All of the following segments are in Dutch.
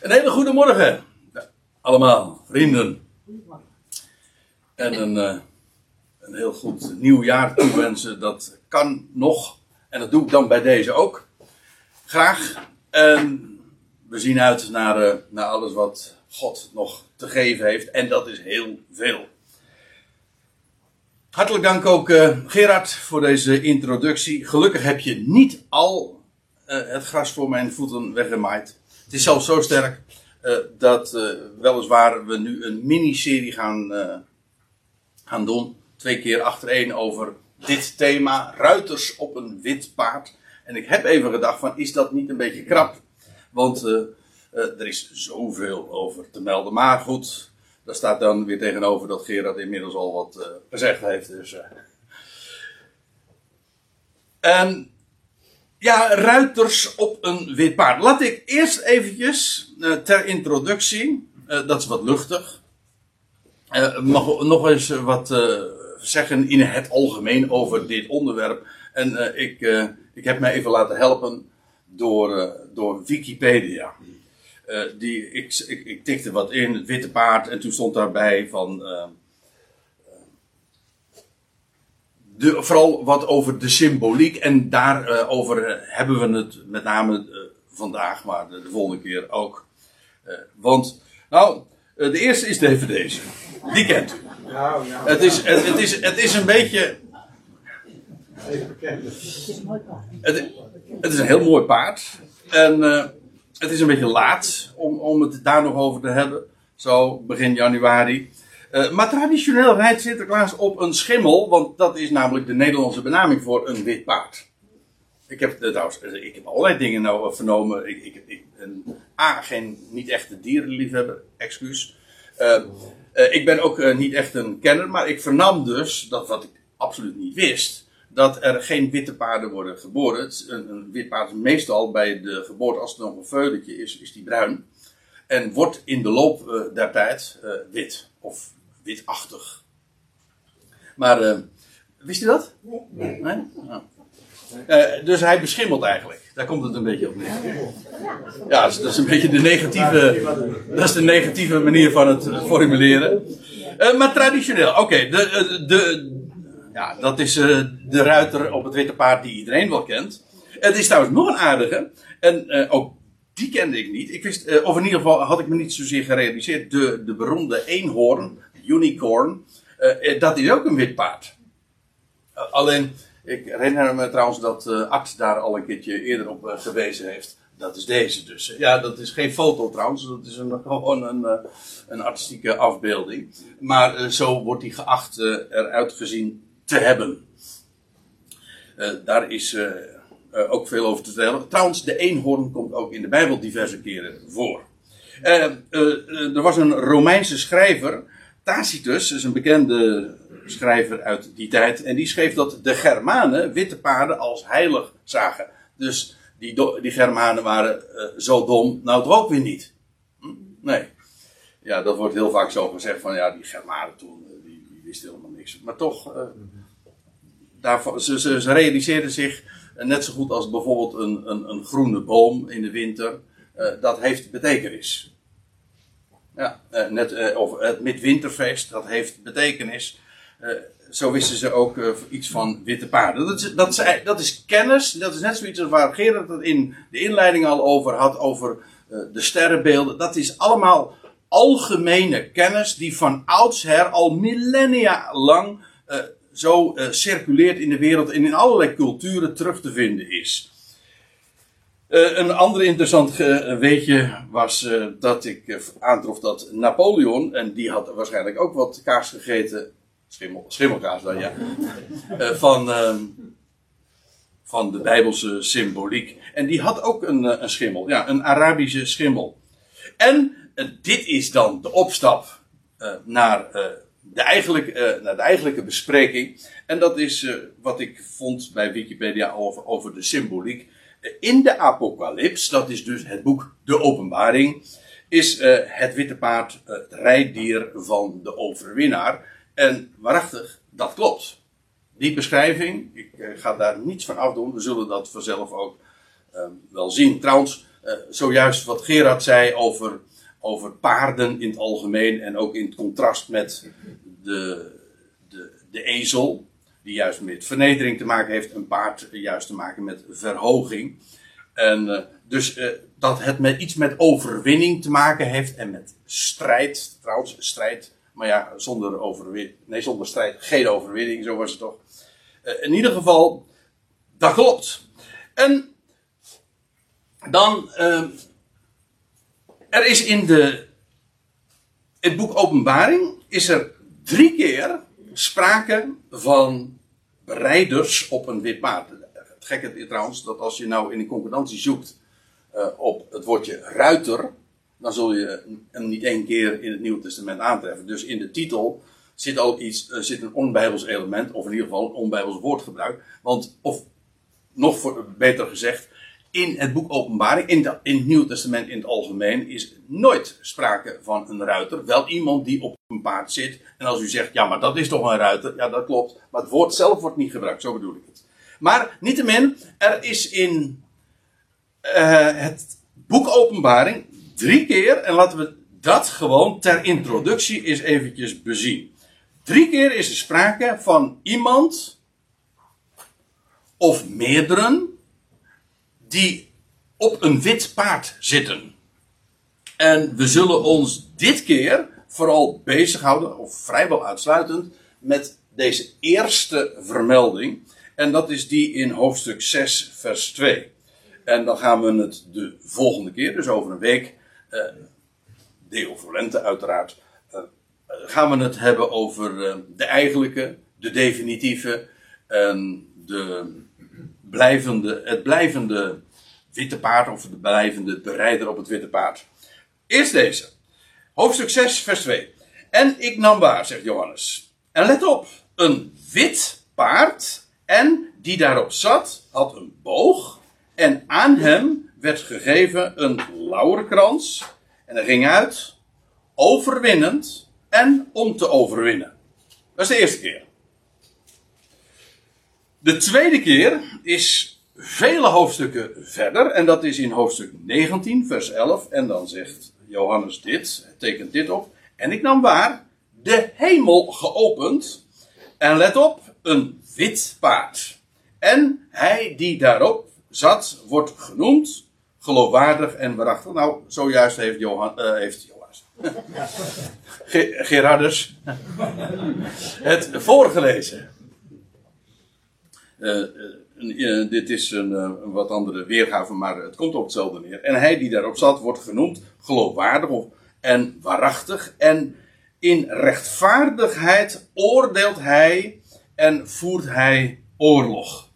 Een hele goede morgen, allemaal, vrienden. En een, uh, een heel goed nieuw jaar toewensen, dat kan nog. En dat doe ik dan bij deze ook. Graag. En we zien uit naar, uh, naar alles wat God nog te geven heeft. En dat is heel veel. Hartelijk dank ook uh, Gerard voor deze introductie. Gelukkig heb je niet al het gras voor mijn voeten weggemaaid. Het is zelfs zo sterk uh, dat uh, weliswaar we nu een miniserie gaan, uh, gaan doen. Twee keer achtereen over dit thema. Ruiters op een wit paard. En ik heb even gedacht van is dat niet een beetje krap? Want er is zoveel over te melden. Maar goed, daar staat dan weer tegenover dat Gerard inmiddels al wat gezegd heeft. Dus, en ja, ruiters op een wit paard. Laat ik eerst eventjes uh, ter introductie, uh, dat is wat luchtig, uh, mag nog eens wat zeggen in het algemeen over dit onderwerp. En ik, ik heb mij even laten helpen door, door Wikipedia. die, ik, ik, ik, tikte wat in, het witte paard, en toen stond daarbij van de, vooral wat over de symboliek. En daarover uh, hebben we het met name uh, vandaag, maar de, de, volgende keer ook. Want, nou, de eerste is de deze. Die kent u. Het, is, het, is, het is een beetje. Even het is een heel mooi paard. En het is een beetje laat om, om het daar nog over te hebben. Zo begin januari. Uh, maar traditioneel rijdt Sinterklaas op een schimmel, want dat is namelijk de Nederlandse benaming voor een wit paard. Ik heb, uh, trouwens, ik heb allerlei dingen nou vernomen. Ik, ik, ik A, geen, niet echt een dierenliefhebber, excuus. Uh, ik ben ook niet echt een kenner, maar ik vernam dus, dat wat ik absoluut niet wist, dat er geen witte paarden worden geboren. Een, een wit paard is meestal bij de geboorte, als het nog een veuletje is, is die bruin. En wordt in de loop der tijd wit. Of witachtig. Maar uh, wist u dat? Nee. nee? Uh, dus hij beschimmelt eigenlijk. Daar komt het een beetje op neer. Ja, dat is een beetje de negatieve, dat is de negatieve manier van het formuleren. Uh, maar traditioneel, oké, okay, de, de, ja, dat is de ruiter op het witte paard die iedereen wel kent. Het is trouwens nog een aardige, en ook die kende ik niet. Ik wist, of in ieder geval had ik me niet zozeer gerealiseerd, de, de beroemde eenhoorn unicorn. Uh, dat is ook een wit paard. Uh, alleen, ik herinner me trouwens dat uh, Art daar al een keertje eerder op gewezen heeft. Dat is deze dus. Ja, dat is geen foto trouwens. Dat is een, gewoon een, een artistieke afbeelding. Maar zo wordt hij geacht eruit gezien te hebben. daar is ook veel over te vertellen. Trouwens, de eenhoorn komt ook in de Bijbel diverse keren voor. er was een Romeinse schrijver Tacitus is een bekende schrijver uit die tijd. En die schreef dat de Germanen witte paarden als heilig zagen. Dus die, die Germanen waren uh, zo dom, nou toch ook weer niet. Hm? Nee. Ja, dat wordt heel vaak zo gezegd van ja, die Germanen toen, eh, die, die wisten helemaal niks. Maar toch, uh, daarvan, ze, ze, ze realiseerden zich, net zo goed als bijvoorbeeld een, een, een groene boom in de winter, dat heeft betekenis. Ja, uh, net uh, over het midwinterfeest, dat heeft betekenis. Uh, zo wisten ze ook iets van witte paarden. Dat is, dat, is, dat is kennis, dat is net zoiets als waar Gerard het in de inleiding al over had, over de sterrenbeelden. Dat is allemaal algemene kennis die van oudsher al millennia lang zo circuleert in de wereld en in allerlei culturen terug te vinden is. Uh, een ander interessant uh, weetje was uh, dat ik aantrof dat Napoleon, en die had waarschijnlijk ook wat kaas gegeten, schimmel, schimmelkaas dan ja, van, ehm, van de Bijbelse symboliek. En die had ook een, een schimmel, ja, een Arabische schimmel. En dit is dan de opstap naar, de eigenlijke, naar de eigenlijke bespreking. En dat is wat ik vond bij Wikipedia over, over de symboliek in de Apocalyps, dat is dus het boek De Openbaring, is uh, het witte paard het rijdier van de overwinnaar. En waarachtig, dat klopt. Die beschrijving, ik uh, ga daar niets van afdoen, we zullen dat vanzelf ook uh, wel zien. Trouwens, zojuist wat Gerard zei over, over paarden in het algemeen en ook in het contrast met de, de, de ezel, die juist met vernedering te maken heeft, een paard juist te maken met verhoging. En uh, dus uh, dat het met iets met overwinning te maken heeft en met strijd, trouwens, strijd, maar ja, zonder overwinning, nee, zonder strijd geen overwinning, zo was het toch. Uh, in ieder geval, dat klopt. En dan, er is in de, het boek Openbaring, is er drie keer sprake van rijders op een wit paard. Het gekke is trouwens dat als je nou in een concordantie zoekt uh, op het woordje ruiter, dan zul je hem niet één keer in het Nieuwe Testament aantreffen. Dus in de titel zit ook iets, uh, zit een onbijbels element, of in ieder geval een onbijbels woordgebruik. Want, of nog beter gezegd, in het boek Openbaring, in, in het Nieuwe Testament in het algemeen, is nooit sprake van een ruiter. Wel iemand die op een paard zit. En als u zegt, ja, maar dat is toch een ruiter? Ja, dat klopt. Maar het woord zelf wordt niet gebruikt, zo bedoel ik het. Maar niettemin, er is in uh, het boek Openbaring drie keer, en laten we dat gewoon ter introductie eens eventjes bezien. Drie keer is er sprake van iemand of meerdere die op een wit paard zitten. En we zullen ons dit keer vooral bezighouden, of vrijwel uitsluitend, met deze eerste vermelding. En dat is die in hoofdstuk 6, vers 2. En dan gaan we het de volgende keer, dus over een week, uh, deo volente uiteraard, uh, gaan we het hebben over uh, de eigenlijke, de definitieve, en de blijvende, het blijvende witte paard, of de blijvende bereider op het witte paard. Eerst deze. Hoofdstuk 6, vers 2. En ik nam waar, zegt Johannes. En let op, een wit paard en die daarop zat, had een boog. En aan hem werd gegeven een lauwerkrans. En hij ging uit, overwinnend en om te overwinnen. Dat is de eerste keer. De tweede keer is vele hoofdstukken verder. En dat is in hoofdstuk 19, vers 11. En dan zegt Johannes dit, tekent dit op. En ik nam waar de hemel geopend. En let op, een wit paard. En hij die daarop zat, wordt genoemd geloofwaardig en waarachtig. Nou, zojuist heeft Johan, uh, heeft Johannes. Gerardus het voorgelezen. Uh, uh, dit is een, wat andere weergave, maar het komt op hetzelfde neer. En hij die daarop zat, wordt genoemd geloofwaardig en waarachtig. En in rechtvaardigheid oordeelt hij en voert hij oorlog.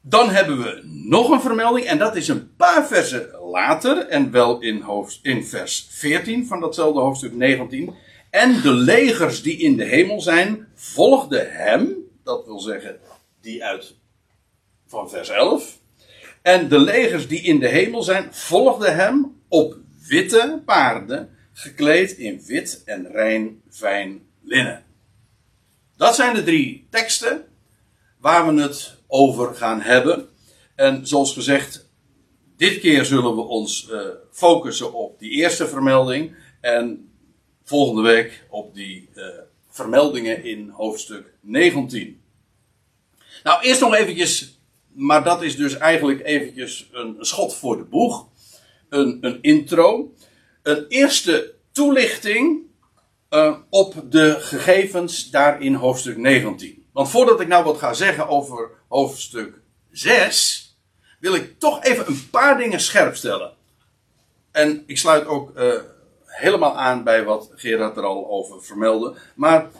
Dan hebben we nog een vermelding, en dat is een paar versen later, en wel in, in vers 14 van datzelfde hoofdstuk 19. En de legers die in de hemel zijn, volgden hem, dat wil zeggen die uit van vers 11. En de legers die in de hemel zijn, volgden hem op witte paarden, gekleed in wit en rein fijn linnen. Dat zijn de drie teksten waar we het over gaan hebben. En zoals gezegd, dit keer zullen we ons uh, focussen op die eerste vermelding. En volgende week op die uh, vermeldingen in hoofdstuk 19. Nou, eerst nog eventjes, maar dat is dus eigenlijk eventjes een schot voor de boeg. Een, een intro. Een eerste toelichting uh, op de gegevens daar in hoofdstuk 19. Want voordat ik nou wat ga zeggen over hoofdstuk 6, wil ik toch even een paar dingen scherp stellen. En ik sluit ook uh, helemaal aan bij wat Gerard er al over vermeldde. Maar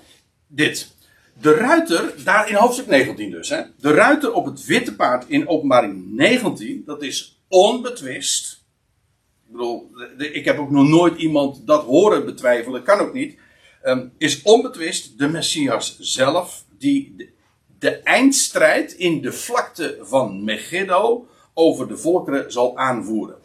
dit. De ruiter, daar in hoofdstuk 19 dus, hè, de ruiter op het witte paard in openbaring 19, dat is onbetwist. Ik bedoel, ik heb ook nog nooit iemand dat horen betwijfelen, kan ook niet. Um, is onbetwist de Messias zelf, die de, de, eindstrijd in de vlakte van Megiddo over de volkeren zal aanvoeren.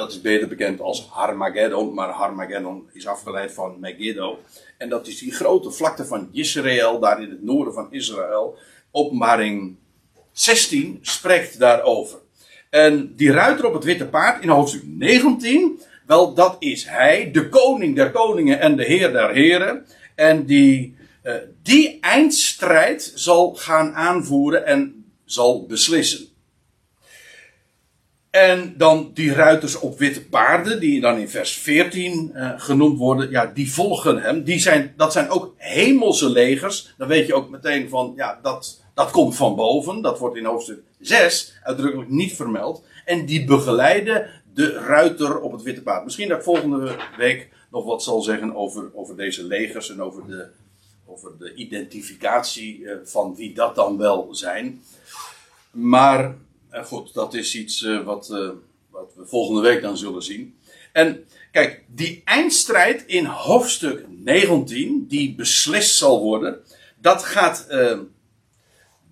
Dat is beter bekend als Harmageddon, maar Harmageddon is afgeleid van Megiddo. En dat is die grote vlakte van Israël, daar in het noorden van Israël. Openbaring 16 spreekt daarover. En die ruiter op het witte paard in hoofdstuk 19, wel dat is hij, de koning der koningen en de heer der heren. En die, uh, die eindstrijd zal gaan aanvoeren en zal beslissen. En dan die ruiters op witte paarden, die dan in vers 14 uh, eh, genoemd worden, ja, die volgen hem. Die zijn, dat zijn ook hemelse legers. Dan weet je ook meteen van, ja, dat, dat komt van boven. Dat wordt in hoofdstuk 6 uitdrukkelijk niet vermeld. En die begeleiden de ruiter op het witte paard. Misschien dat ik volgende week nog wat zal zeggen over, over deze legers en over de, over de identificatie uh, van wie dat dan wel zijn. Maar goed, dat is iets uh, wat, uh, wat we volgende week dan zullen zien. En kijk, die eindstrijd in hoofdstuk 19, die beslist zal worden, dat gaat uh,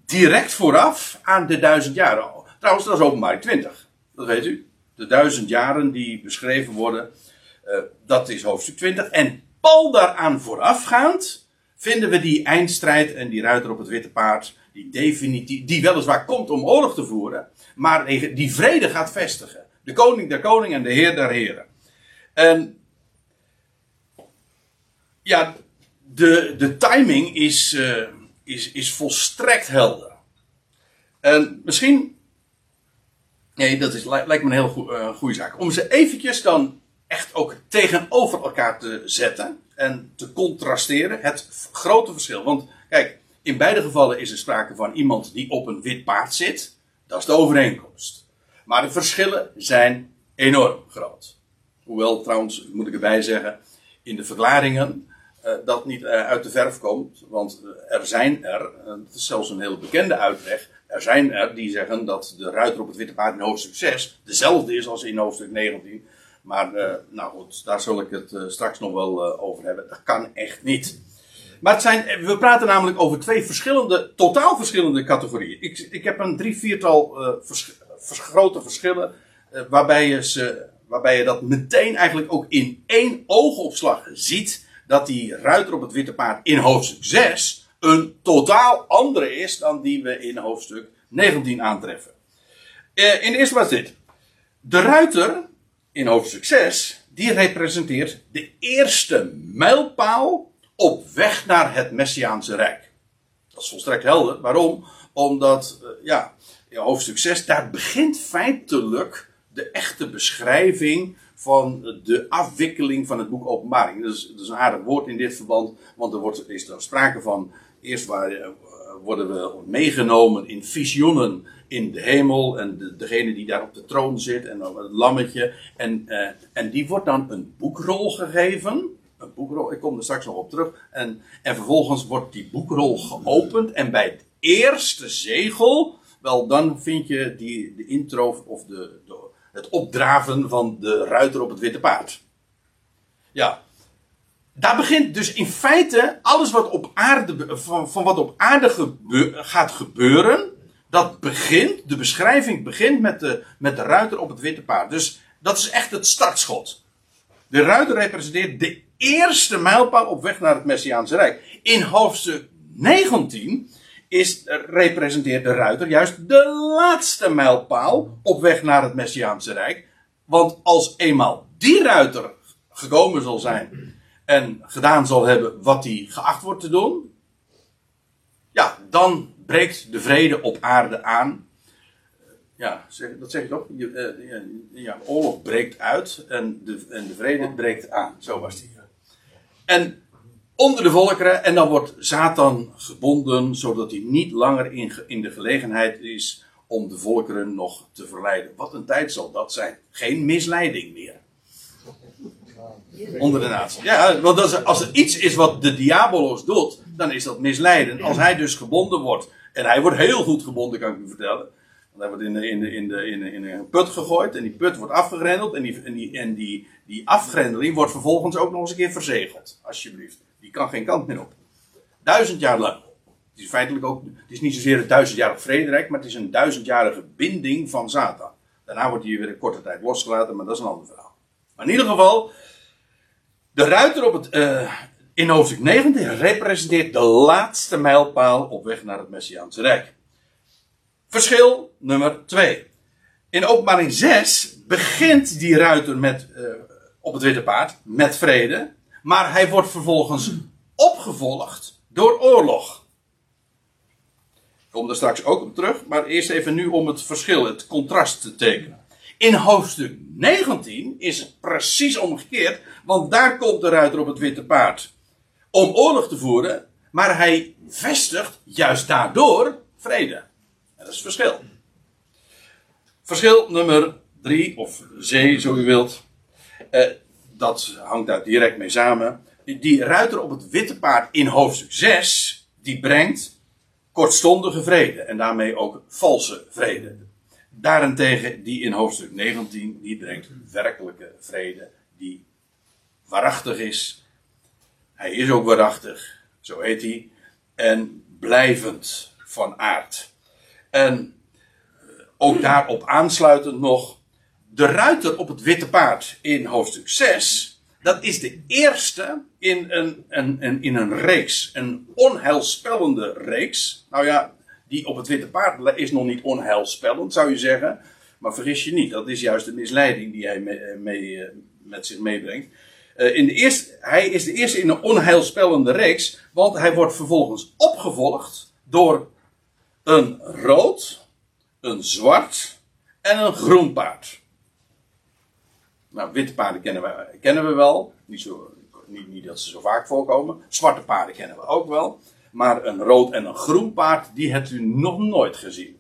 direct vooraf aan de duizend jaren. Trouwens, dat is openbaar 20. Dat weet u. De duizend jaren die beschreven worden, dat is hoofdstuk 20. En pal daaraan voorafgaand vinden we die eindstrijd en die ruiter op het witte paard die definitief, die weliswaar komt om oorlog te voeren, maar die vrede gaat vestigen. De koning der koningen en de heer der heren. En ja, de, de timing is, uh, is, is volstrekt helder. En misschien, nee, dat is, lijkt me een heel uh, goede zaak. Om ze eventjes dan echt ook tegenover elkaar te zetten en te contrasteren. Het grote verschil. Want kijk, in beide gevallen is er sprake van iemand die op een wit paard zit. Dat is de overeenkomst. Maar de verschillen zijn enorm groot. Hoewel trouwens, moet ik erbij zeggen, in de verklaringen uh, dat niet uh, uit de verf komt. Want uh, er zijn er, is zelfs een heel bekende uitleg, er zijn er die zeggen dat de ruiter op het witte paard in hoofdstuk 6 dezelfde is als in hoofdstuk 19. Maar nou goed, daar zal ik het straks nog wel over hebben. Dat kan echt niet. Maar het zijn, we praten namelijk over twee verschillende, totaal verschillende categorieën. Ik, ik heb een drie, viertal vers, vers, grote verschillen. Waarbij, je waarbij je dat meteen eigenlijk ook in één oogopslag ziet. Dat die ruiter op het witte paard in hoofdstuk 6 een totaal andere is dan die we in hoofdstuk 19 aantreffen. In de eerste plaats dit. De ruiter in hoofdstuk 6, die representeert de eerste mijlpaal op weg naar het Messiaanse Rijk. Dat is volstrekt helder. Waarom? Omdat, uh, ja, in hoofdstuk 6, daar begint feitelijk de echte beschrijving van de afwikkeling van het boek Openbaring. Dat is, dat is een aardig woord in dit verband, want er wordt, is er sprake van, eerst waar, uh, worden we meegenomen in visioenen in de hemel en de, degene die daar op de troon zit en het lammetje. En, uh, en die wordt dan een boekrol gegeven een boekrol. Ik kom er straks nog op terug. En, en vervolgens wordt die boekrol geopend. En bij het eerste zegel, wel dan vind je die, de intro of de, de, het opdraven van de ruiter op het witte paard. Ja. Daar begint dus in feite alles wat op aarde, van, wat op aarde gaat gebeuren. Dat begint, de beschrijving begint met de, met de ruiter op het witte paard. Dus dat is echt het startschot. De ruiter representeert de eerste mijlpaal op weg naar het Messiaanse Rijk. In hoofdstuk 19 is, representeert de ruiter juist de laatste mijlpaal op weg naar het Messiaanse Rijk. Want als eenmaal die ruiter gekomen zal zijn en gedaan zal hebben wat hij geacht wordt te doen, ja, dan breekt de vrede op aarde aan ja, dat zeg je toch? Je, uh, ja, oorlog breekt uit en de, en de vrede breekt aan. Zo was die. En onder de volkeren, en dan wordt Satan gebonden, zodat hij niet langer in, in de gelegenheid is om de volkeren nog te verleiden. Wat een tijd zal dat zijn. Geen misleiding meer. Onder de natie. Ja, want als er, iets is wat de diabolos doet, dan is dat misleiden. Als hij dus gebonden wordt, en hij wordt heel goed gebonden, kan ik u vertellen. Dan wordt in, de, in, de, in, de, in, een put gegooid en die put wordt afgegrendeld en, die, en, die, en die, die afgrendeling wordt vervolgens ook nog eens een keer verzegeld. Alsjeblieft. Die kan geen kant meer op. Duizend jaar lang. Het is feitelijk ook, het is niet zozeer een duizendjarig vrederijk, maar het is een duizendjarige binding van Satan. Daarna wordt hij weer een korte tijd losgelaten, maar dat is een ander verhaal. Maar in ieder geval, de ruiter op het, uh, in hoofdstuk 19 representeert de laatste mijlpaal op weg naar het Messiaanse Rijk. Verschil nummer 2. In openbaring 6 begint die ruiter met, uh, op het witte paard met vrede. Maar hij wordt vervolgens opgevolgd door oorlog. Ik kom er straks ook op terug, maar eerst even nu om het verschil, het contrast te tekenen. In hoofdstuk 19 is het precies omgekeerd, want daar komt de ruiter op het witte paard om oorlog te voeren, maar hij vestigt juist daardoor vrede. En dat is het verschil. Verschil nummer 3, of C, zo u wilt. Eh, dat hangt daar direct mee samen. Die ruiter op het witte paard in hoofdstuk 6, die brengt kortstondige vrede en daarmee ook valse vrede. Daarentegen die in hoofdstuk 19, die brengt werkelijke vrede, die waarachtig is. Hij is ook waarachtig, zo heet hij, en blijvend van aard. En eh, ook daarop aansluitend nog, de ruiter op het witte paard in hoofdstuk 6, dat is de eerste in een, in een reeks, een onheilspellende reeks. Nou ja, die op het witte paard is nog niet onheilspellend, zou je zeggen. Maar vergis je niet, dat is juist de misleiding die hij mee, mee, eh, met zich meebrengt. Eh, in de eerste, hij is de eerste in een onheilspellende reeks, want hij wordt vervolgens opgevolgd door een rood, een zwart en een groen paard. Nou, witte paarden kennen we, kennen we wel. Niet, zo, niet, niet dat ze zo vaak voorkomen. Zwarte paarden kennen we ook wel. Maar een rood en een groen paard, die hebt u nog nooit gezien.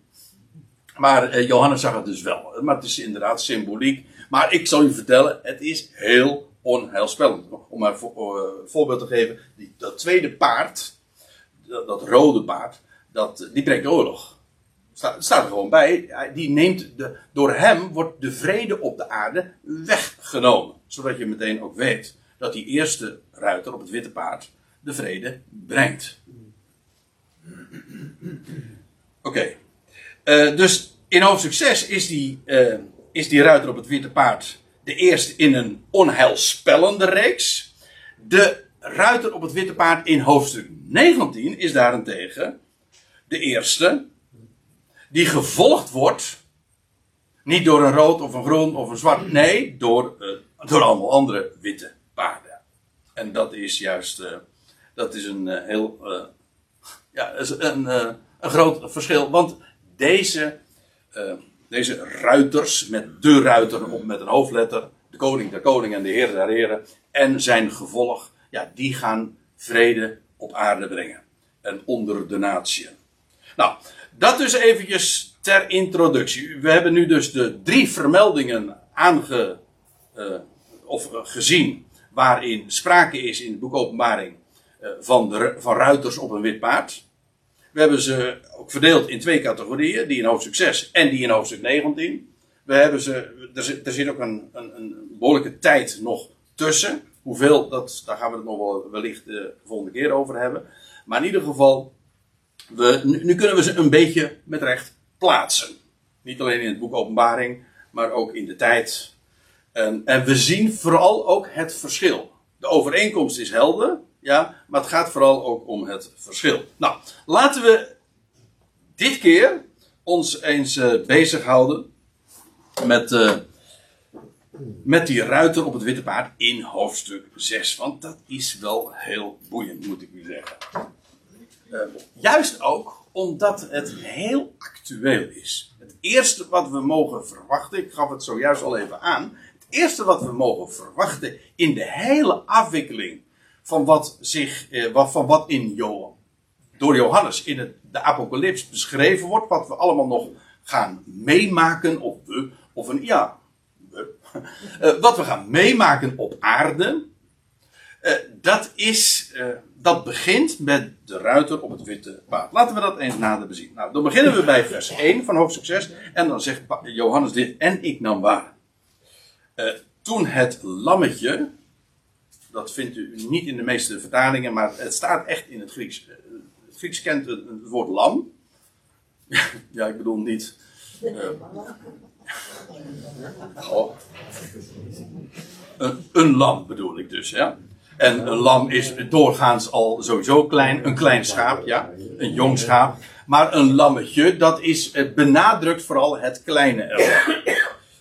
Maar eh, Johannes zag het dus wel. Maar het is inderdaad symboliek. Maar ik zal u vertellen, het is heel onheilspellend. Om maar een uh, voorbeeld te geven. Dat tweede paard, dat, rode paard, dat, die brengt oorlog. Staat, staat er gewoon bij. Die neemt de, door hem wordt de vrede op de aarde weggenomen. Zodat je meteen ook weet dat die eerste ruiter op het witte paard de vrede brengt. Oké. Uh, dus in hoofdstuk 6 is die, uh, is die ruiter op het witte paard de eerste in een onheilspellende reeks. De ruiter op het witte paard in hoofdstuk 19 is daarentegen de eerste die gevolgd wordt. Niet door een rood of een groen of een zwart. Nee, door, uh, door allemaal andere witte paarden. En dat is juist. Dat is een heel. ja, een, een groot verschil. Want deze, uh, deze ruiters, met de ruiter op, met een hoofdletter, de koning der koning en de heer der heren, en zijn gevolg, ja, die gaan vrede op aarde brengen. En onder de natie. Nou, dat dus eventjes ter introductie. We hebben nu dus de drie vermeldingen aange, uh, of gezien waarin sprake is in het boek Openbaring uh, van, de, van ruiters op een wit paard. We hebben ze ook verdeeld in twee categorieën, die in hoofdstuk 6 en die in hoofdstuk 19. We hebben ze, er, zit, er zit ook een, een, een behoorlijke tijd nog tussen. Hoeveel, dat, daar gaan we het nog wel wellicht de volgende keer over hebben. Maar in ieder geval, we, nu, nu kunnen we ze een beetje met recht plaatsen. Niet alleen in het boek Openbaring, maar ook in de tijd. En, en we zien vooral ook het verschil. De overeenkomst is helder. Ja, maar het gaat vooral ook om het verschil. Nou, laten we dit keer ons eens uh, bezighouden met, uh, met die ruiter op het witte paard in hoofdstuk 6. Want dat is wel heel boeiend, moet ik u zeggen. Uh, juist ook omdat het heel actueel is. Het eerste wat we mogen verwachten, ik gaf het zojuist al even aan. Het eerste wat we mogen verwachten in de hele afwikkeling van wat, zich, eh, van wat in Johan, door Johannes in het, de apocalyps beschreven wordt, wat we allemaal nog gaan meemaken, of we, of een, ja, we, uh, wat we gaan meemaken op aarde, uh, dat is, dat begint met de ruiter op het witte paard. Laten we dat eens nader bezien. Nou, dan beginnen we bij vers 1 van hoofdstuk 6, en dan zegt Johannes dit, en ik nam waar. toen het lammetje, dat vindt u niet in de meeste vertalingen, maar het staat echt in het Grieks. Het Grieks kent het, woord lam. ja, ik bedoel niet. Uh, oh. een, lam bedoel ik dus, ja. En een lam is doorgaans al sowieso klein, een klein schaap, ja, een jong schaap. Maar een lammetje, dat is, het benadrukt vooral het kleine.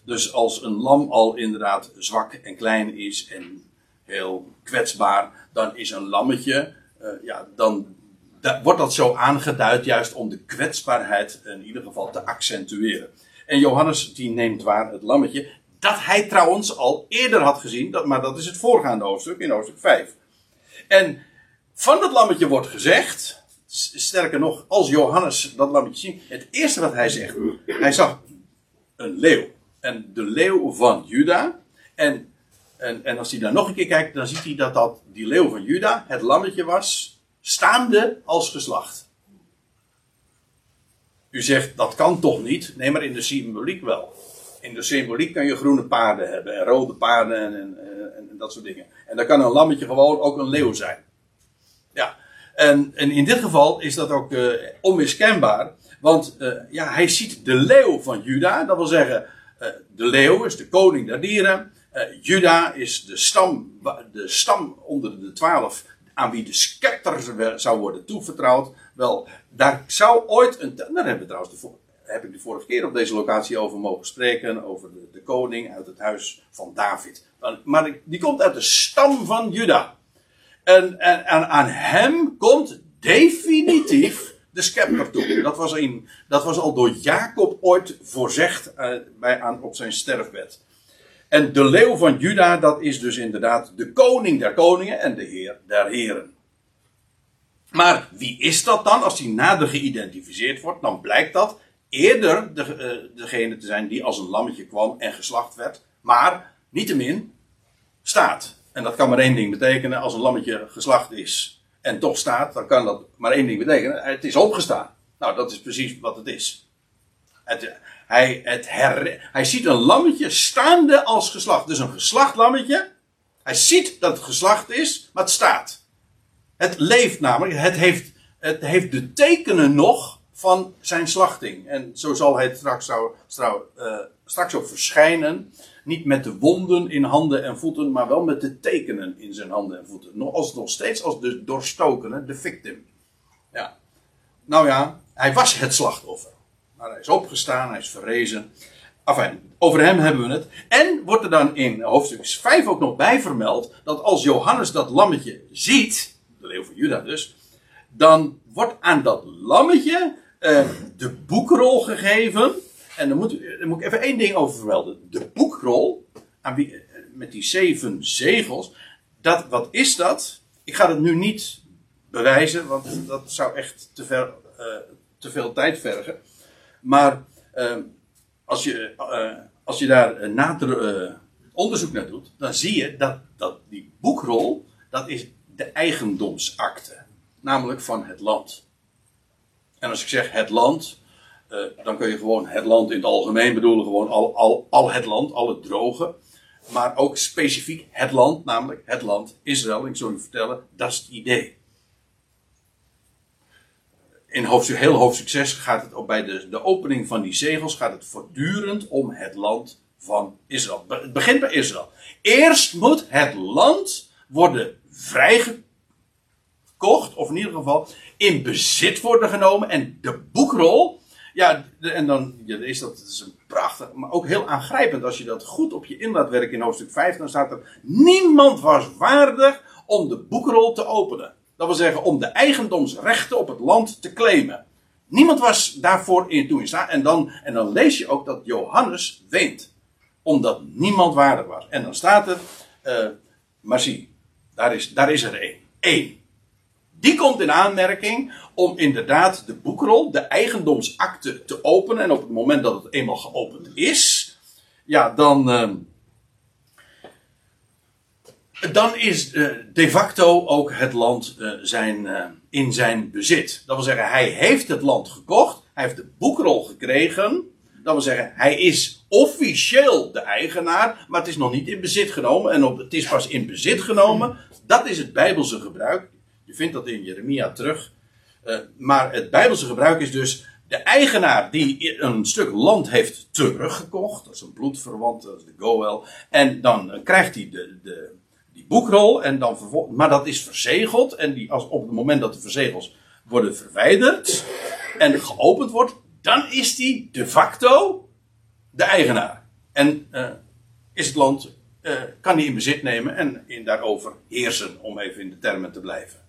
Dus als een lam al inderdaad zwak en klein is en heel kwetsbaar, dan is een lammetje, uh, ja, dan wordt dat zo aangeduid juist om de kwetsbaarheid in ieder geval te accentueren. En Johannes die neemt waar het lammetje, dat hij trouwens al eerder had gezien, dat, maar dat is het voorgaande hoofdstuk, in hoofdstuk 5. En van dat lammetje wordt gezegd, sterker nog, als Johannes dat lammetje ziet, het eerste wat hij zegt, hij zag een leeuw. En de leeuw van Juda. En, en, en als hij dan nog een keer kijkt, dan ziet hij dat, dat die leeuw van Juda het lammetje was, staande als geslacht. U zegt, dat kan toch niet? Nee, maar in de symboliek wel. In de symboliek kan je groene paarden hebben en rode paarden en, en, dat soort dingen. En dan kan een lammetje gewoon ook een leeuw zijn. Ja, en, en in dit geval is dat ook uh, onmiskenbaar. Want uh, ja, hij ziet de leeuw van Juda. Dat wil zeggen, uh, de leeuw is de koning der dieren. Juda is de stam, de stam onder de twaalf aan wie de scepter zou worden toevertrouwd. Wel, daar zou ooit een. Daar hebben we trouwens de, heb ik de vorige keer op deze locatie over mogen spreken. Over de, de koning uit het huis van David. Maar die komt uit de stam van Juda. En, en, en aan hem komt definitief de scepter toe. Dat was, in, dat was al door Jacob ooit voorzegd uh, bij, aan, op zijn sterfbed. En de leeuw van Juda, dat is dus inderdaad de koning der koningen en de heer der heren. Maar wie is dat dan? Als die nader geïdentificeerd wordt, dan blijkt dat eerder de, uh, degene te zijn die als een lammetje kwam en geslacht werd. Maar, niettemin, staat. En dat kan maar één ding betekenen. Als een lammetje geslacht is en toch staat, dan kan dat maar één ding betekenen. Het is opgestaan. Nou, dat is precies wat het is. Het, hij, het her, hij ziet een lammetje staande als geslacht. Dus een geslacht lammetje. Hij ziet dat het geslacht is, maar het staat. Het leeft namelijk. Het heeft, het heeft de tekenen nog van zijn slachting. En zo zal hij straks, zou, uh, straks ook verschijnen. Niet met de wonden in handen en voeten, maar wel met de tekenen in zijn handen en voeten. Nog, nog steeds als de doorstokene, de victim. Ja. Nou ja, hij was het slachtoffer. Maar hij is opgestaan, hij is verrezen. Enfin, over hem hebben we het. En wordt er dan in hoofdstuk 5 ook nog bij vermeld dat als Johannes dat lammetje ziet, de leeuw van Juda dus, dan wordt aan dat lammetje uh, de boekrol gegeven en dan moet, dan moet ik even één ding over vermelden. De boekrol, aan wie, met die zeven zegels, dat, wat is dat? Ik ga het nu niet bewijzen, want dat zou echt te, ver, uh, te veel tijd vergen. Maar uh, als, je, uh, als je daar nader onderzoek naar doet, dan zie je dat, dat die boekrol, dat is de eigendomsakte. Namelijk van het land. En als ik zeg het land, dan kun je gewoon het land in het algemeen bedoelen, gewoon al, al, al het land, al het droge. Maar ook specifiek het land, namelijk het land Israël. Ik zal u vertellen, dat is het idee. In hoofdstuk, heel hoofdstuk 6 gaat het ook bij de, de opening van die zegels gaat het voortdurend om het land van Israël. Het begint bij Israël. Eerst moet het land worden vrijgekocht, of in ieder geval in bezit worden genomen. En de boekrol, ja, en dan ja, is dat, is een prachtig, maar ook heel aangrijpend. Als je dat goed op je in laat werken in hoofdstuk 5, dan staat er: Niemand was waardig om de boekrol te openen. Dat wil zeggen, om de eigendomsrechten op het land te claimen. Niemand was daarvoor in toen in. En dan, en dan lees je ook dat Johannes weent. Omdat niemand waardig was. En dan staat er, uh, maar zie, daar is, daar is er één. Eén. Die komt in aanmerking om inderdaad de boekrol, de eigendomsakte te openen. En op het moment dat het eenmaal geopend is, ja, dan. Uh, dan is uh, de facto ook het land uh, zijn, uh, in zijn bezit. Dat wil zeggen, hij heeft het land gekocht, hij heeft de boekrol gekregen. Dat wil zeggen, hij is officieel de eigenaar, maar het is nog niet in bezit genomen. En op, het is pas in bezit genomen. Dat is het Bijbelse gebruik. Je vindt dat in Jeremia terug. Maar het Bijbelse gebruik is dus de eigenaar die een stuk land heeft teruggekocht. Dat is een bloedverwant, dat is de Goel. En dan krijgt hij de, de, die boekrol en dan maar dat is verzegeld en die, als op het moment dat de verzegels worden verwijderd en geopend wordt, dan is die de facto de eigenaar. En uh, is het land, uh, kan die in bezit nemen en in daarover heersen, om even in de termen te blijven.